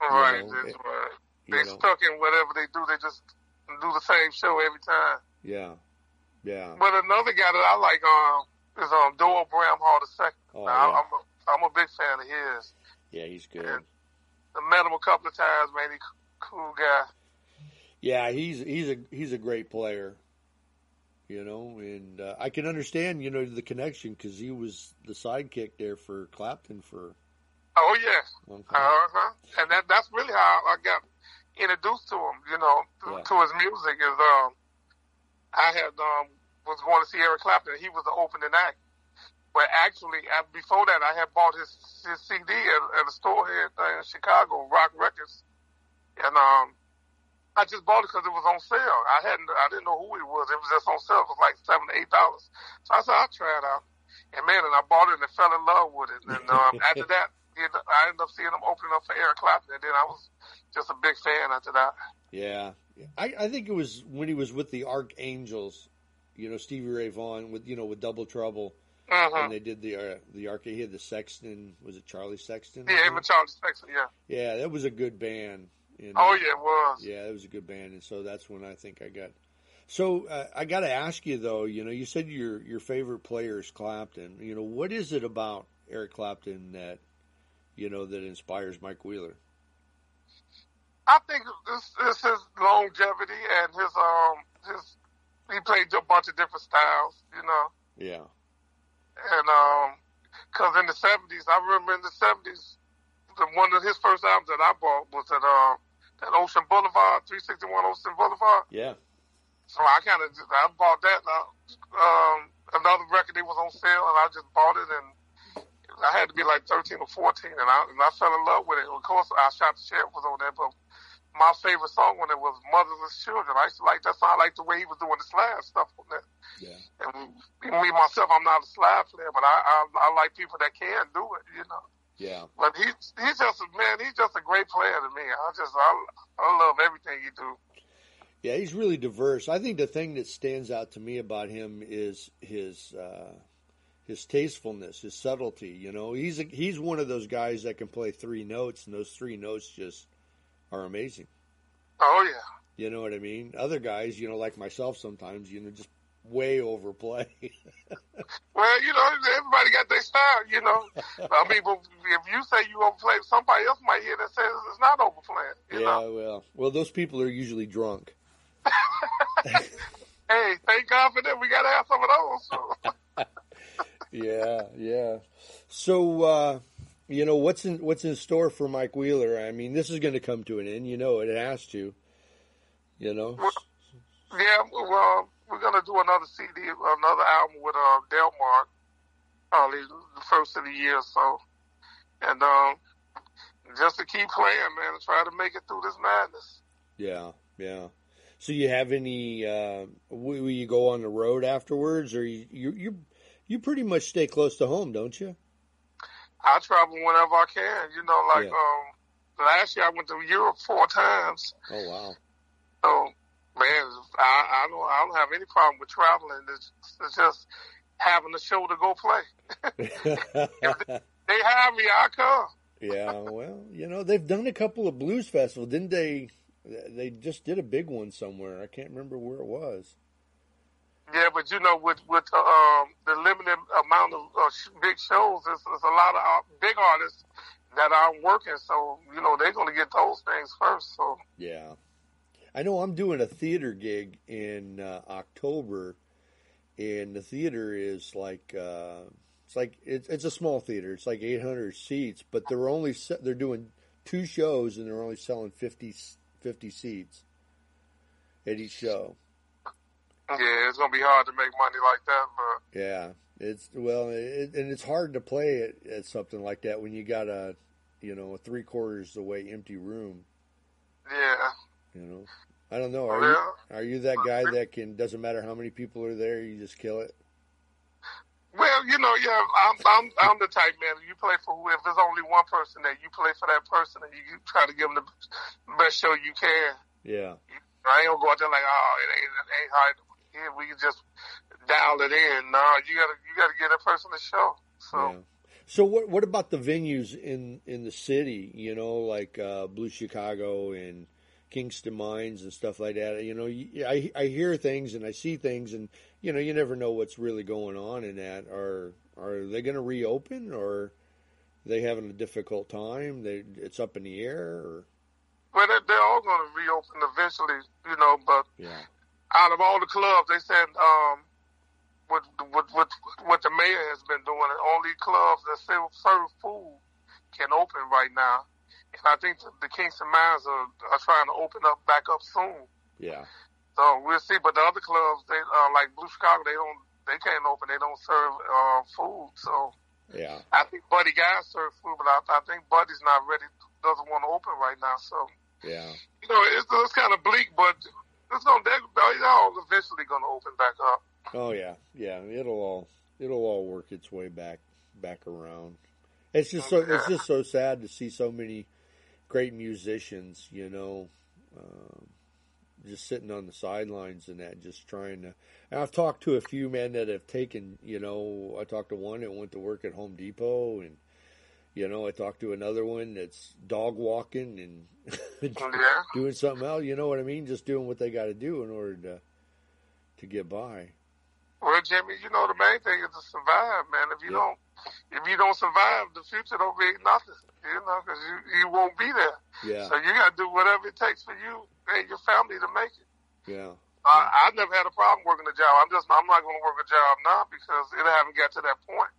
Speaker 7: Right.
Speaker 6: know,
Speaker 7: that's
Speaker 6: it-
Speaker 7: right.
Speaker 6: You
Speaker 7: They
Speaker 6: know,
Speaker 7: stuck in whatever they do. They just do the same show every time.
Speaker 6: yeah, yeah.
Speaker 7: But another guy that I like um is um Doyle Bramhall the second.
Speaker 6: Oh,
Speaker 7: Now,
Speaker 6: yeah.
Speaker 7: I'm a, I'm a big fan of his.
Speaker 6: Yeah, he's good.
Speaker 7: And I met him a couple of times, man. He cool guy.
Speaker 6: Yeah, he's he's a he's a great player. You know, and uh, I can understand you know the connection because he was the sidekick there for Clapton for
Speaker 7: Oh yeah.
Speaker 6: a.
Speaker 7: Uh huh. And that that's really how I got introduced to him. You know, to,
Speaker 6: Yeah.
Speaker 7: to his music is um, I had um was going to see Eric Clapton. He was the opening act. But actually, uh, before that, I had bought his his CD at, at a store here uh, in Chicago, Rock Records, and um, I just bought it because it was on sale. I hadn't, I didn't know who he was. It was just on sale. It was like seven, eight dollars. So I said, I'll try it out. And man, and I bought it and fell in love with it. And um, after that, it, I ended up seeing him opening up for Eric Clapton, and then I was just a big fan after that.
Speaker 6: Yeah, I I think it was when he was with the Arc Angels, you know Stevie Ray Vaughan with you know with Double Trouble,
Speaker 7: hmm
Speaker 6: and they did the uh, the Arch. He had the Sexton. Was it Charlie Sexton?
Speaker 7: Yeah,
Speaker 6: think?
Speaker 7: even Charlie Sexton. Yeah.
Speaker 6: Yeah, that was a good band. And,
Speaker 7: Oh
Speaker 6: uh,
Speaker 7: yeah, it was.
Speaker 6: Yeah, it was a good band, and so that's when I think I got. So uh, I got to ask you though. You know, you said your your favorite player is Clapton. You know, what is it about Eric Clapton that you know that inspires Mike Wheeler?
Speaker 7: I think this this his longevity and his um his he played a bunch of different styles, you know,
Speaker 6: Yeah,
Speaker 7: and um because in the seventies, I remember in the seventies, the one of his first albums that I bought was at um that Ocean Boulevard, three sixty one Ocean Boulevard.
Speaker 6: yeah,
Speaker 7: So I kind of I bought that. And I, um, another record that was on sale, and I just bought it, and I had to be like thirteen or fourteen, and I and I fell in love with it. Of course, I shot the sheriff was on there, but my favorite song on it was "Motherless Children." I used to like that song. I like the way he was doing the slide stuff on that.
Speaker 6: yeah.
Speaker 7: And me myself, I'm not a slide player, but I I, I like people that can do it, you know.
Speaker 6: Yeah,
Speaker 7: But he's he's just a man. He's just a great player to me. I just I I love everything he do.
Speaker 6: yeah. He's really diverse. I think the thing that stands out to me about him is his uh, his tastefulness, his subtlety. You know, he's a, he's one of those guys that can play three notes, and those three notes just are amazing.
Speaker 7: Oh yeah.
Speaker 6: You know what I mean? Other guys, you know, like myself, sometimes you know just way overplay.
Speaker 7: Well, you know, everybody got their style, you know. I mean, but if you say you overplay, somebody else might hear that says it's not overplaying. You
Speaker 6: yeah,
Speaker 7: know?
Speaker 6: well, well, those people are usually drunk.
Speaker 7: Hey, thank God for that. We got to have some of those. So.
Speaker 6: yeah, yeah. So, uh, you know, what's in what's in store for Mike Wheeler? I mean, this is going to come to an end. You know, it has to. You know.
Speaker 7: Yeah, well, we're gonna do another CD, another album with uh, Delmark, probably the first of the year or so, and um, just to keep playing, man, and try to make it through this madness.
Speaker 6: Yeah, yeah. So you have any? Uh, will you go on the road afterwards, or you you you, you pretty much stay close to home, don't you?
Speaker 7: I travel whenever I can. You know, like
Speaker 6: Yeah.
Speaker 7: um, last year I went to Europe four times.
Speaker 6: Oh wow.
Speaker 7: So, man, I, I don't I don't have any problem with traveling. It's, it's just having a show to go play. They have me, I come.
Speaker 6: yeah, well, you know, they've done a couple of blues festivals, didn't they? They just did a big one somewhere. I can't remember where it was.
Speaker 7: Yeah, but you know, with with uh, um, the limited amount of uh, sh- big shows, there's, there's a lot of uh, big artists that aren't working. So you know, they're going to get those things first. So
Speaker 6: Yeah. I know I'm doing a theater gig in uh, October, and the theater is like uh, it's like it's it's a small theater. It's like 800 seats, but they're only they're doing two shows and they're only selling 50, 50 seats at each show.
Speaker 7: yeah, it's going to be hard to make money like that. But
Speaker 6: Yeah, it's well, it, and it's hard to play at, at something like that when you got a you know a three quarters the way empty room.
Speaker 7: yeah,
Speaker 6: You know, I don't know. Are
Speaker 7: yeah.
Speaker 6: you are you that guy that can doesn't matter how many people are there, you just kill it?
Speaker 7: Well, you know, yeah, I'm I'm I'm the type man. You play for who? If there's only one person there, you play for that person, and you try to give them the best show you can.
Speaker 6: Yeah,
Speaker 7: I ain't gonna go out there like, oh, it ain't it ain't hard. Yeah, we can just dial it in. No, you gotta you gotta give that person a show. So
Speaker 6: yeah. So what what about the venues in in the city? You know, like uh, Blue Chicago and Kingston Mines and stuff like that. You know, I I hear things and I see things, and you know, you never know what's really going on in that. Are are they going to reopen or? They having a difficult time. They it's up in the air. Or,
Speaker 7: well, they, they're all gonna reopen eventually, you know. But
Speaker 6: yeah,
Speaker 7: out of all the clubs, they said um, what what what what the mayor has been doing, only clubs that serve food can open right now. And I think the, the Kingston Mines are, are trying to open up back up soon.
Speaker 6: yeah,
Speaker 7: So we'll see. But the other clubs, they uh, like Blue Chicago, they don't they can't open. They don't serve uh, food. So
Speaker 6: yeah,
Speaker 7: I think Buddy Guys serve food, but I, I think Buddy's not ready. Doesn't want to open right now. So
Speaker 6: yeah.
Speaker 7: you know, it's, it's kind of bleak, but it's gonna they're, all eventually gonna open back up.
Speaker 6: Oh yeah, yeah. It'll all it'll all work its way back back around. It's just so it's just so sad to see so many great musicians, you know, um, just sitting on the sidelines and that, just trying to. And I've talked to a few men that have taken, you know, I talked to one that went to work at Home Depot, and you know, I talked to another one that's dog walking and
Speaker 7: Yeah.
Speaker 6: doing something else. You know what I mean? Just doing what they got to do in order to to get by.
Speaker 7: Well, Jimmy, you know the main thing is to survive, man. If you
Speaker 6: Yeah.
Speaker 7: don't, if you don't survive, the future don't mean nothing. You know, because you you won't be there.
Speaker 6: Yeah,
Speaker 7: So you got to do whatever it takes for you and your family to make it.
Speaker 6: yeah.
Speaker 7: I, I've never had a problem working a job. I'm just I'm not going to work a job now because it haven't got to that point.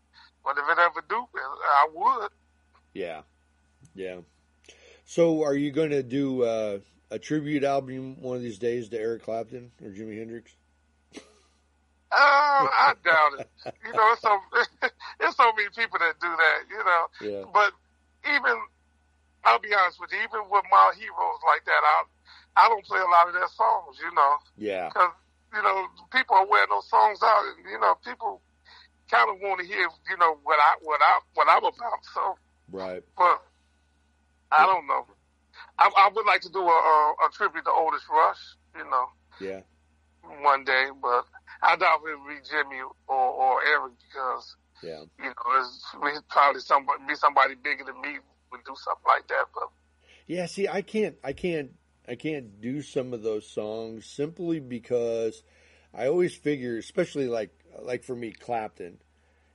Speaker 7: But if it ever do, I would.
Speaker 6: Yeah, yeah. So, are you going to do uh, a tribute album one of these days to Eric Clapton or Jimi Hendrix?
Speaker 7: Uh, I doubt it. You know, it's so it's so many people that do that. You know,
Speaker 6: Yeah,
Speaker 7: but even I'll be honest with you, even with my heroes like that, I I don't play a lot of their songs. You know,
Speaker 6: yeah,
Speaker 7: because you know people are wearing those songs out, and you know people kind of want to hear you know what I what I what I'm about. So,
Speaker 6: right.
Speaker 7: but I don't know. I, I would like to do a, a, a tribute to Otis Rush. You know,
Speaker 6: Yeah,
Speaker 7: one day, but I doubt it'll be Jimmy or, or Eric because
Speaker 6: yeah,
Speaker 7: you know, it's, it's probably somebody be somebody bigger than me would do something like that. But
Speaker 6: Yeah, see, I can't, I can't, I can't do some of those songs simply because I always figure, especially like, like for me, Clapton.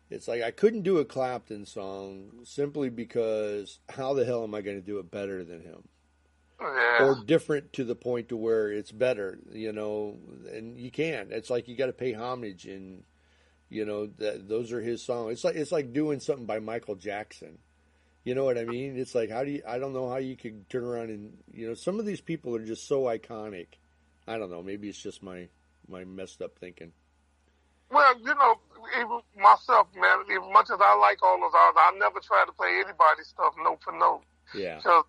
Speaker 6: It's like I couldn't do a Clapton song simply because how the hell am I going to do it better than him?
Speaker 7: Yeah.
Speaker 6: or different to the point to where it's better, you know, and you can't. It's like you got to pay homage, and you know that those are his songs. It's like it's like doing something by Michael Jackson. You know what I mean? It's like how do you? I don't know how you could turn around and you know some of these people are just so iconic. I don't know. Maybe it's just my my messed up thinking.
Speaker 7: Well, you know, even myself, man, as much as I like all those artists, I never try to play anybody's stuff note for note.
Speaker 6: Yeah,
Speaker 7: So,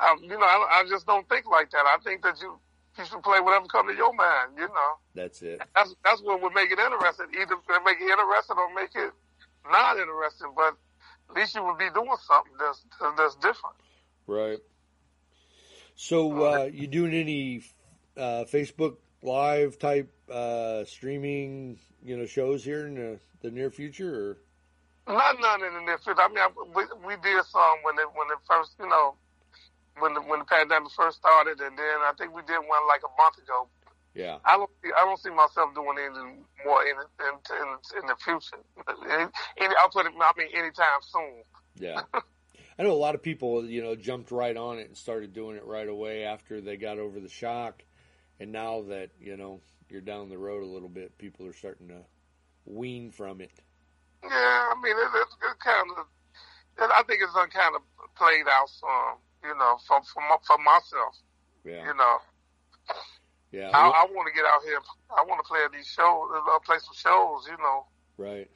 Speaker 7: um, you know, I, I just don't think like that. I think that you you should play whatever comes to your mind. You know,
Speaker 6: that's it.
Speaker 7: that's that's what would make it interesting. Either make it interesting or make it not interesting. But at least you would be doing something that's that's different.
Speaker 6: Right. So, uh, you doing any uh, Facebook Live type uh, streaming, you know, shows here in the, the near future? Or
Speaker 7: Not none in the near future. I mean, I, we we did some when it when it first, you know, when the when the pandemic first started, and then I think we did one like a month ago.
Speaker 6: yeah,
Speaker 7: I don't see, I don't see myself doing any more in in in, in the future. Any, any, I'll put it. I mean, anytime soon.
Speaker 6: yeah. I know a lot of people, you know, jumped right on it and started doing it right away after they got over the shock, and now that you know you're down the road a little bit, people are starting to wean from it.
Speaker 7: Yeah, I mean, it, it's it kind of. I think it's kind of played out some. You know, for for, for myself.
Speaker 6: Yeah,
Speaker 7: You know,
Speaker 6: yeah,
Speaker 7: I, I want to get out here. I want to play at these shows. Uh, play some shows. You know.
Speaker 6: right.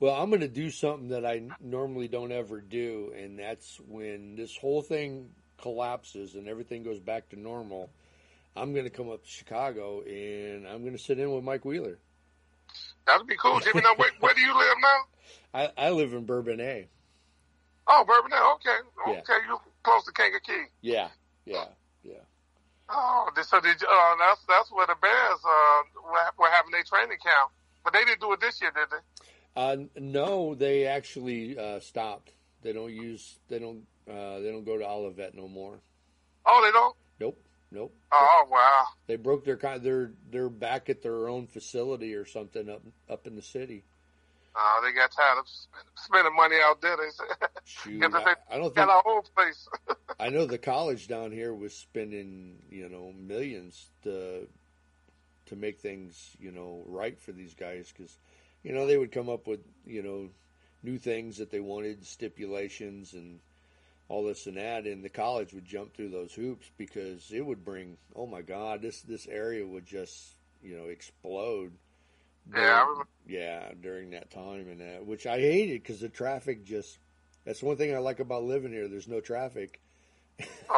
Speaker 6: Well, I'm going to do something that I normally don't ever do, and that's when this whole thing collapses and everything goes back to normal. I'm going to come up to Chicago and I'm going to sit in with Mike Wheeler.
Speaker 7: That'd be cool. Jimmy, now where, where do you live now?
Speaker 6: I, I live in Bourbonnais.
Speaker 7: Oh, Bourbonnais. Okay,
Speaker 6: Yeah.
Speaker 7: okay. You close to Kankakee.
Speaker 6: Yeah, yeah, yeah.
Speaker 7: Oh, so did you, uh, that's that's where the Bears uh were, were having their training camp, but they didn't do it this year, did they?
Speaker 6: Uh, no, they actually uh, stopped. They don't use. They don't. Uh, they don't go to Olivet no more.
Speaker 7: Oh, they don't.
Speaker 6: Nope. Nope.
Speaker 7: Oh, wow.
Speaker 6: They broke their. They're they're back at their own facility or something up up in the city.
Speaker 7: Oh, they got tired of spending money out there. They said,
Speaker 6: Shoot,
Speaker 7: Because
Speaker 6: I, I don't think.
Speaker 7: our whole place.
Speaker 6: I know the college down here was spending you know millions to to make things you know right for these guys because you know they would come up with you know new things that they wanted stipulations and all this and that and the college would jump through those hoops because it would bring oh my god this this area would just you know explode
Speaker 7: Yeah, I
Speaker 6: during-
Speaker 7: remember.
Speaker 6: yeah during that time and that which I hated because the traffic just that's one thing I like about living here there's no traffic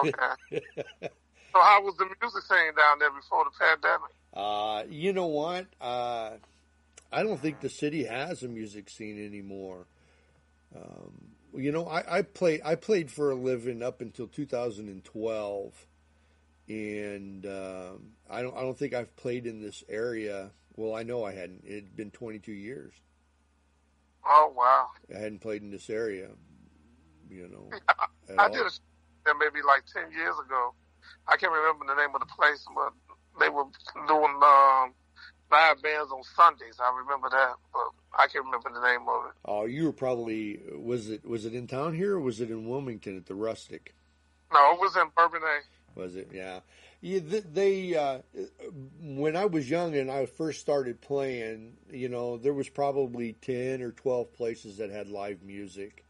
Speaker 7: Okay. so how was the music scene down there before the pandemic?
Speaker 6: Uh, you know what? Uh, I don't think the city has a music scene anymore. Um, you know, I, I played I played for a living up until 2012, and um, I don't I don't think I've played in this area. Well, I know I hadn't. It had been 22 years.
Speaker 7: Oh, wow.
Speaker 6: I hadn't played in this area. You know, at
Speaker 7: I did a show maybe like 10 years ago. I can't remember the name of the place, but they were doing um, live bands on Sundays. I remember that, but I can't remember the name of it.
Speaker 6: Oh, you were probably was it was it in town here or was it in Wilmington at the Rustic?
Speaker 7: No, it was in Bourbonnais.
Speaker 6: Was it? Yeah. Yeah, they uh, when I was young and I first started playing, you know, there was probably ten or twelve places that had live music,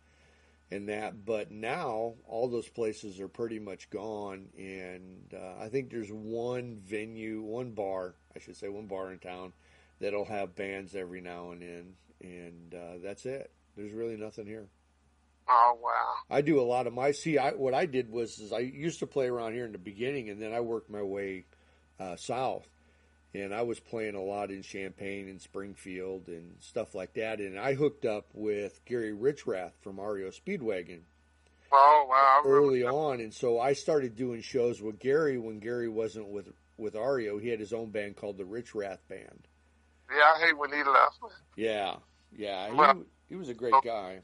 Speaker 6: and that. But now all those places are pretty much gone, and uh, I think there's one venue, one bar, I should say, one bar in town that'll have bands every now and then, and uh, that's it. There's really nothing here.
Speaker 7: Oh, wow.
Speaker 6: I do a lot of my see. I, what I did was is I used to play around here in the beginning, and then I worked my way uh, south, and I was playing a lot in Champaign and Springfield and stuff like that. And I hooked up with Gary Richrath from REO Speedwagon
Speaker 7: Oh, wow.
Speaker 6: Early on, and so I started doing shows with Gary when Gary wasn't with with REO. He had his own band called the Richrath Band.
Speaker 7: Yeah, I hate when he left.
Speaker 6: Yeah, yeah, he,
Speaker 7: Well-
Speaker 6: he was a great guy.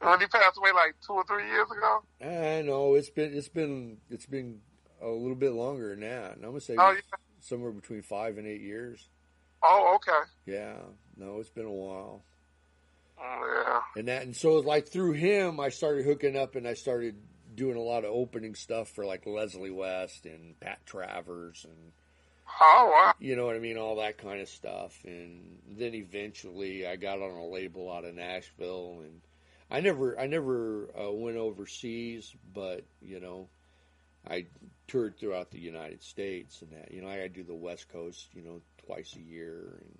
Speaker 7: When he passed away like two or three years ago.
Speaker 6: I know it's been it's been it's been a little bit longer than that. And I'm gonna say
Speaker 7: Oh yeah.
Speaker 6: somewhere between five and eight years.
Speaker 7: Oh okay.
Speaker 6: Yeah, no, it's been a while.
Speaker 7: Mm, Yeah.
Speaker 6: And that and so like through him, I started hooking up and I started doing a lot of opening stuff for like Leslie West and Pat Travers and
Speaker 7: Oh wow.
Speaker 6: you know what I mean, all that kind of stuff. And then eventually, I got on a label out of Nashville, and I never, I never uh, went overseas, but you know, I toured throughout the United States, and that, you know, I do the West Coast, you know, twice a year, and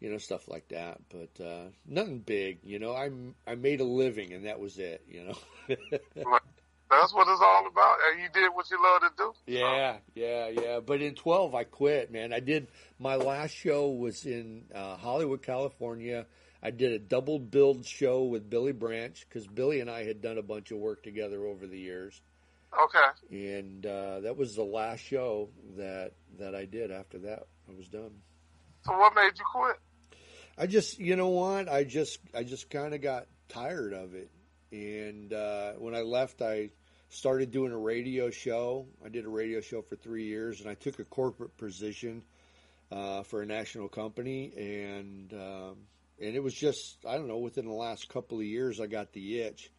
Speaker 6: you know, stuff like that. But uh, nothing big, you know. I I made a living, and that was it, you know.
Speaker 7: That's what it's all about. And you did what you love to do.
Speaker 6: Yeah, yeah, yeah. But in 12, I quit, man. I did, my last show was in uh, Hollywood, California. I did a double build show with Billy Branch because Billy and I had done a bunch of work together over the years.
Speaker 7: Okay.
Speaker 6: And uh, that was the last show that, that I did. After that, I was done.
Speaker 7: So what made you quit?
Speaker 6: I just, you know what? I just, I just kind of got tired of it. And uh, when I left, I started doing a radio show. I did a radio show for three years, and I took a corporate position uh, for a national company. And um, and it was just, I don't know, within the last couple of years, I got the itch,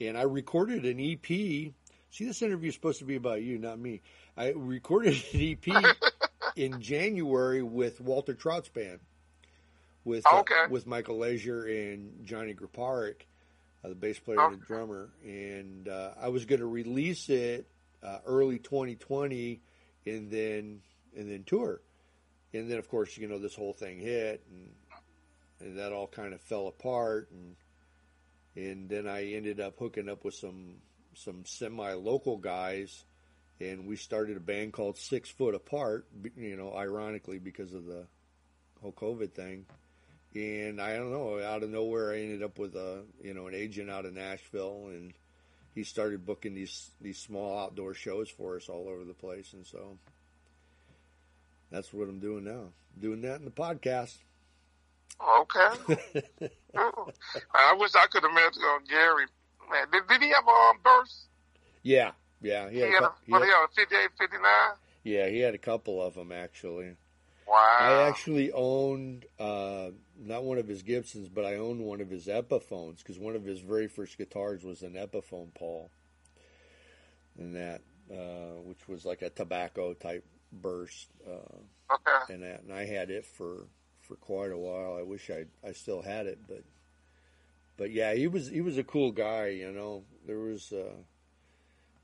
Speaker 6: and I recorded an EP. See, this interview is supposed to be about you, not me. I recorded an EP in January with Walter Trout's band, with uh,
Speaker 7: Okay.
Speaker 6: with Michael Leasure and Johnny Griparic, uh, the bass player and the drummer. And uh, I was going to release it uh, early 2020, and then and then tour. And then, of course, you know this whole thing hit, and and that all kind of fell apart, and and then I ended up hooking up with some some semi local guys and we started a band called Six Foot Apart. You know, ironically because of the whole COVID thing. And I don't know, out of nowhere, I ended up with a you know an agent out of Nashville, and he started booking these these small outdoor shows for us all over the place, and so that's what I'm doing now. Doing that in the podcast.
Speaker 7: Okay. I wish I could have met uh, Gary. Man, did, did he have a um, burst?
Speaker 6: yeah, yeah, he
Speaker 7: He
Speaker 6: had, a he
Speaker 7: what,
Speaker 6: had-
Speaker 7: he had a 58, 59?
Speaker 6: yeah, he had a couple of them actually.
Speaker 7: Wow.
Speaker 6: I actually owned uh, not one of his Gibsons, but I owned one of his Epiphones because one of his very first guitars was an Epiphone Paul, and that uh, which was like a tobacco type burst, uh,
Speaker 7: Okay.
Speaker 6: and that, and I had it for for quite a while. I wish I I still had it, but but yeah, he was he was a cool guy. You know, there was. Uh,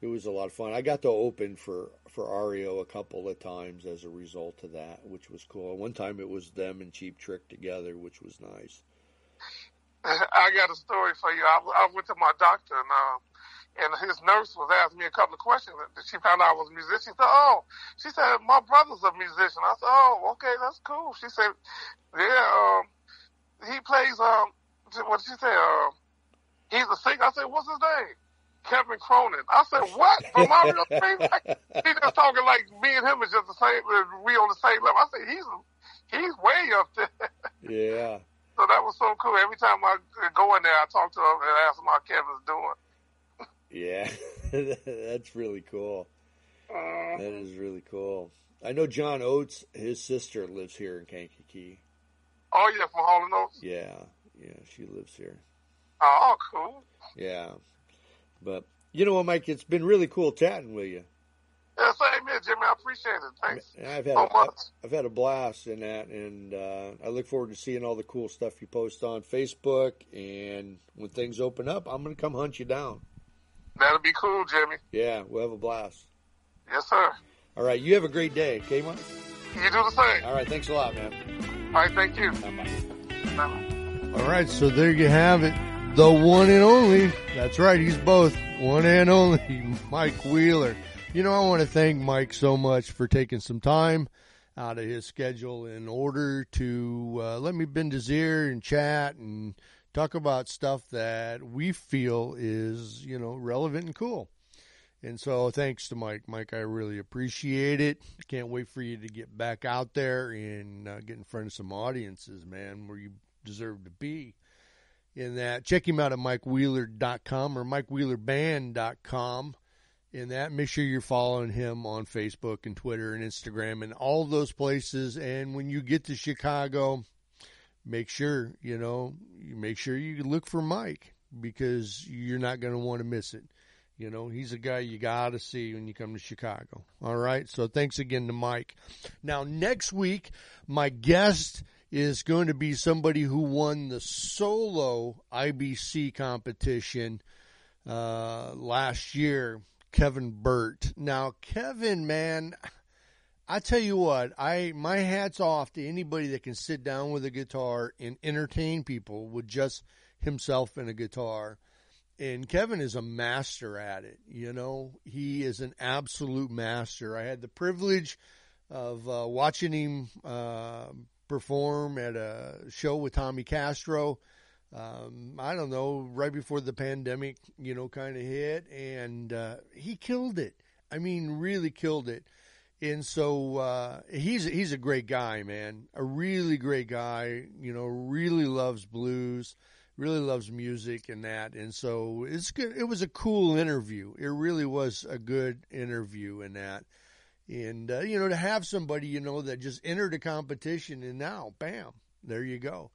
Speaker 6: it was a lot of fun. I got to open for for REO a couple of times as a result of that, which was cool. One time it was them and Cheap Trick together, which was nice.
Speaker 7: I got a story for you. I, I went to my doctor and uh, and his nurse was asking me a couple of questions. And she found out I was a musician. She said, "Oh," she said, "My brother's a musician." I said, "Oh, okay, that's cool." She said, "Yeah, um, he plays um, what did she say? Um, he's a singer." I said, "What's his name?" Kevin Cronin. I said, "What?" From my real thing? Like, he just talking like me and him is just the same. We on the same level. I said, "He's he's way up there."
Speaker 6: Yeah,
Speaker 7: So that was so cool. Every time I go in there, I talk to him and ask him how Kevin's doing.
Speaker 6: Yeah, that's really cool.
Speaker 7: Mm.
Speaker 6: That is really cool. I know John Oates. His sister lives here in Kankakee.
Speaker 7: Oh yeah, from Hall and Oates.
Speaker 6: Yeah, yeah, she lives here.
Speaker 7: Oh, cool.
Speaker 6: Yeah, but you know what, Mike? It's been really cool chatting with you.
Speaker 7: Yeah, same here, Jimmy. I appreciate it. Thanks
Speaker 6: I've had
Speaker 7: so
Speaker 6: a. I've had a blast in that, and uh, I look forward to seeing all the cool stuff you post on Facebook. And when things open up, I'm going to come hunt you down.
Speaker 7: That'll be cool, Jimmy.
Speaker 6: Yeah, we'll have a blast.
Speaker 7: Yes, sir.
Speaker 6: All right, you have a great day, okay, Mike?
Speaker 7: You do the same.
Speaker 6: All right, thanks a lot, man.
Speaker 7: All right, thank you.
Speaker 6: Bye-bye.
Speaker 7: Bye-bye.
Speaker 6: All right, so there you have it. The one and only. That's right, he's both. One and only Mike Wheeler. You know, I want to thank Mike so much for taking some time out of his schedule in order to uh, let me bend his ear and chat and talk about stuff that we feel is, you know, relevant and cool. And so thanks to Mike. Mike, I really appreciate it. Can't wait for you to get back out there and uh, get in front of some audiences, man, where you deserve to be. in that. Check him out at mikewheeler.com or mikewheelerband.com. In that, make sure you're following him on Facebook and Twitter and Instagram and all those places. And when you get to Chicago, make sure, you know, you make sure you look for Mike because you're not going to want to miss it. You know, he's a guy you got to see when you come to Chicago. All right. So thanks again to Mike. Now, next week, my guest is going to be somebody who won the solo IBC competition uh, last year, Kevin Burt. Now, Kevin, man, I tell you what, I my hats off to anybody that can sit down with a guitar and entertain people with just himself and a guitar. And Kevin is a master at it. You know, he is an absolute master. I had the privilege of uh, watching him uh, perform at a show with Tommy Castro. Um, I don't know, right before the pandemic, you know, kind of hit, and uh, he killed it. I mean, really killed it. And so uh, he's he's a great guy, man. A really great guy. You know, really loves blues, really loves music and that. And so it's good. It was a cool interview. It really was a good interview in that and uh, you know to have somebody you know that just entered a competition and now bam there you go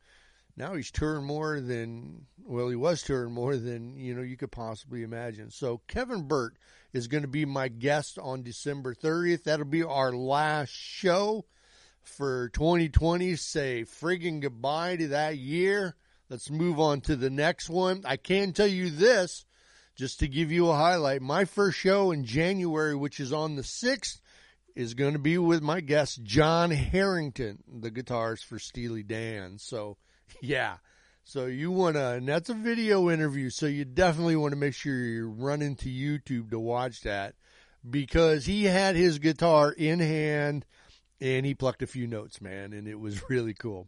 Speaker 6: now he's touring more than well he was touring more than you know you could possibly imagine so kevin burt is going to be my guest on december 30th that'll be our last show for 2020 say friggin goodbye to that year let's move on to the next one i can tell you this just to give you a highlight my first show in january which is on the 6th is going to be with my guest, Jon Herington, the guitarist for Steely Dan. So, yeah. So you want to, and that's a video interview. So you definitely want to make sure you run into YouTube to watch that because he had his guitar in hand and he plucked a few notes, man. And it was really cool.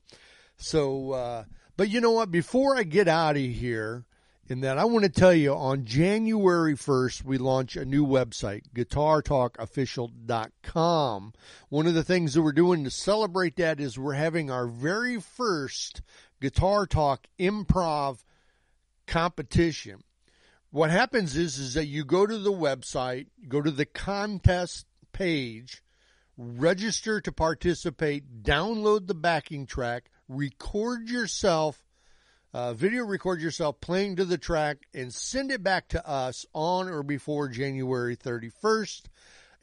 Speaker 6: So, uh, but you know what? Before I get out of here, in that I want to tell you on January 1st, we launch a new website, guitartalkofficial.com. One of the things that we're doing to celebrate that is we're having our very first Guitar Talk improv competition. What happens is, is that you go to the website, go to the contest page, register to participate, download the backing track, record yourself uh, video record yourself playing to the track and send it back to us on or before January 31st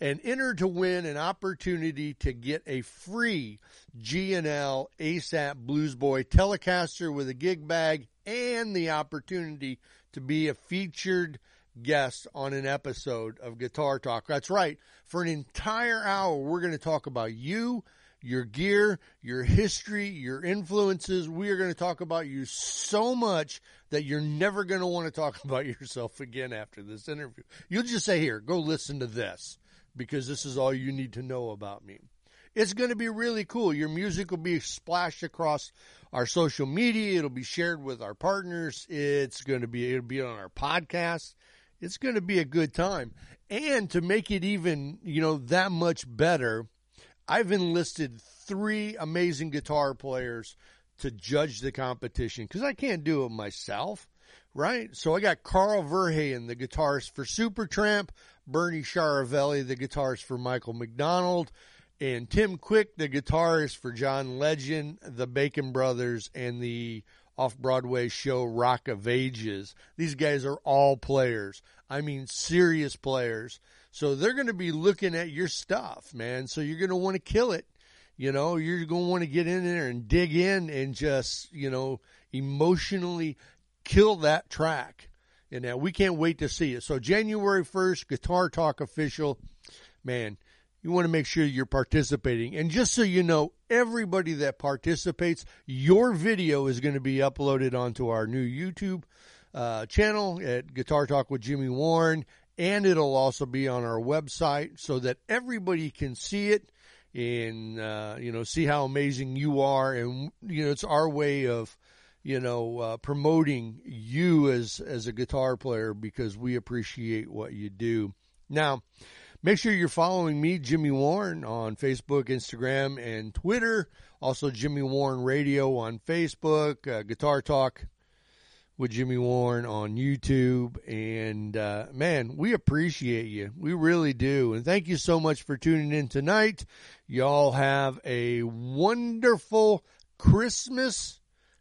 Speaker 6: and enter to win an opportunity to get a free G&L ASAT Blues Boy Telecaster with a gig bag and the opportunity to be a featured guest on an episode of Guitar Talk. That's right. For an entire hour, we're going to talk about you, your gear, your history, your influences. We are going to talk about you so much that you're never going to want to talk about yourself again after this interview. You'll just say, Here, go listen to this because this is all you need to know about me. It's going to be really cool. Your music will be splashed across our social media. It'll be shared with our partners. It's going to be, it'll be on our podcast. It's going to be a good time. And to make it even, you know, that much better, I've enlisted three amazing guitar players to judge the competition because I can't do it myself, right? So I got Carl Verheyen, the guitarist for Supertramp, Bernie Chiaravalle, the guitarist for Michael McDonald, and Tim Quick, the guitarist for John Legend, the Bacon Brothers, and the off Broadway show Rock of Ages. These guys are all players. I mean, serious players. So they're going to be looking at your stuff, man. So you're going to want to kill it. You know, you're going to want to get in there and dig in and just, you know, emotionally kill that track. And now we can't wait to see it. So January 1st, Guitar Talk official. Man, you want to make sure you're participating. And just so you know, everybody that participates, your video is going to be uploaded onto our new YouTube uh, channel at Guitar Talk with Jimmy Warren and it'll also be on our website so that everybody can see it and uh, you know see how amazing you are and you know it's our way of you know uh, promoting you as as a guitar player because we appreciate what you do now make sure you're following me jimmy warren on facebook instagram and twitter also jimmy warren radio on facebook uh, guitar talk with Jimmy Warren on YouTube. And uh, man, we appreciate you. We really do. And thank you so much for tuning in tonight. Y'all have a wonderful Christmas.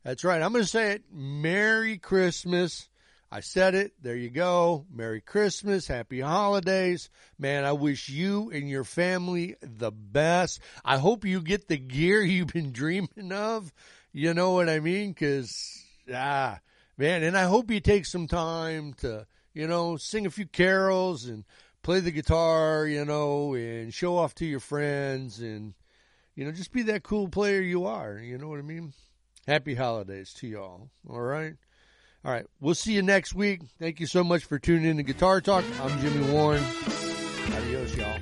Speaker 6: That's right. I'm going to say it. Merry Christmas. I said it. There you go. Merry Christmas. Happy holidays. Man, I wish you and your family the best. I hope you get the gear you've been dreaming of. You know what I mean? Cause, ah, man, and I hope you take some time to, you know, sing a few carols and play the guitar, you know, and show off to your friends and, you know, just be that cool player you are. You know what I mean? Happy holidays to y'all. All right. All right. We'll see you next week. Thank you so much for tuning in to Guitar Talk. I'm Jimmy Warren. Adios, y'all.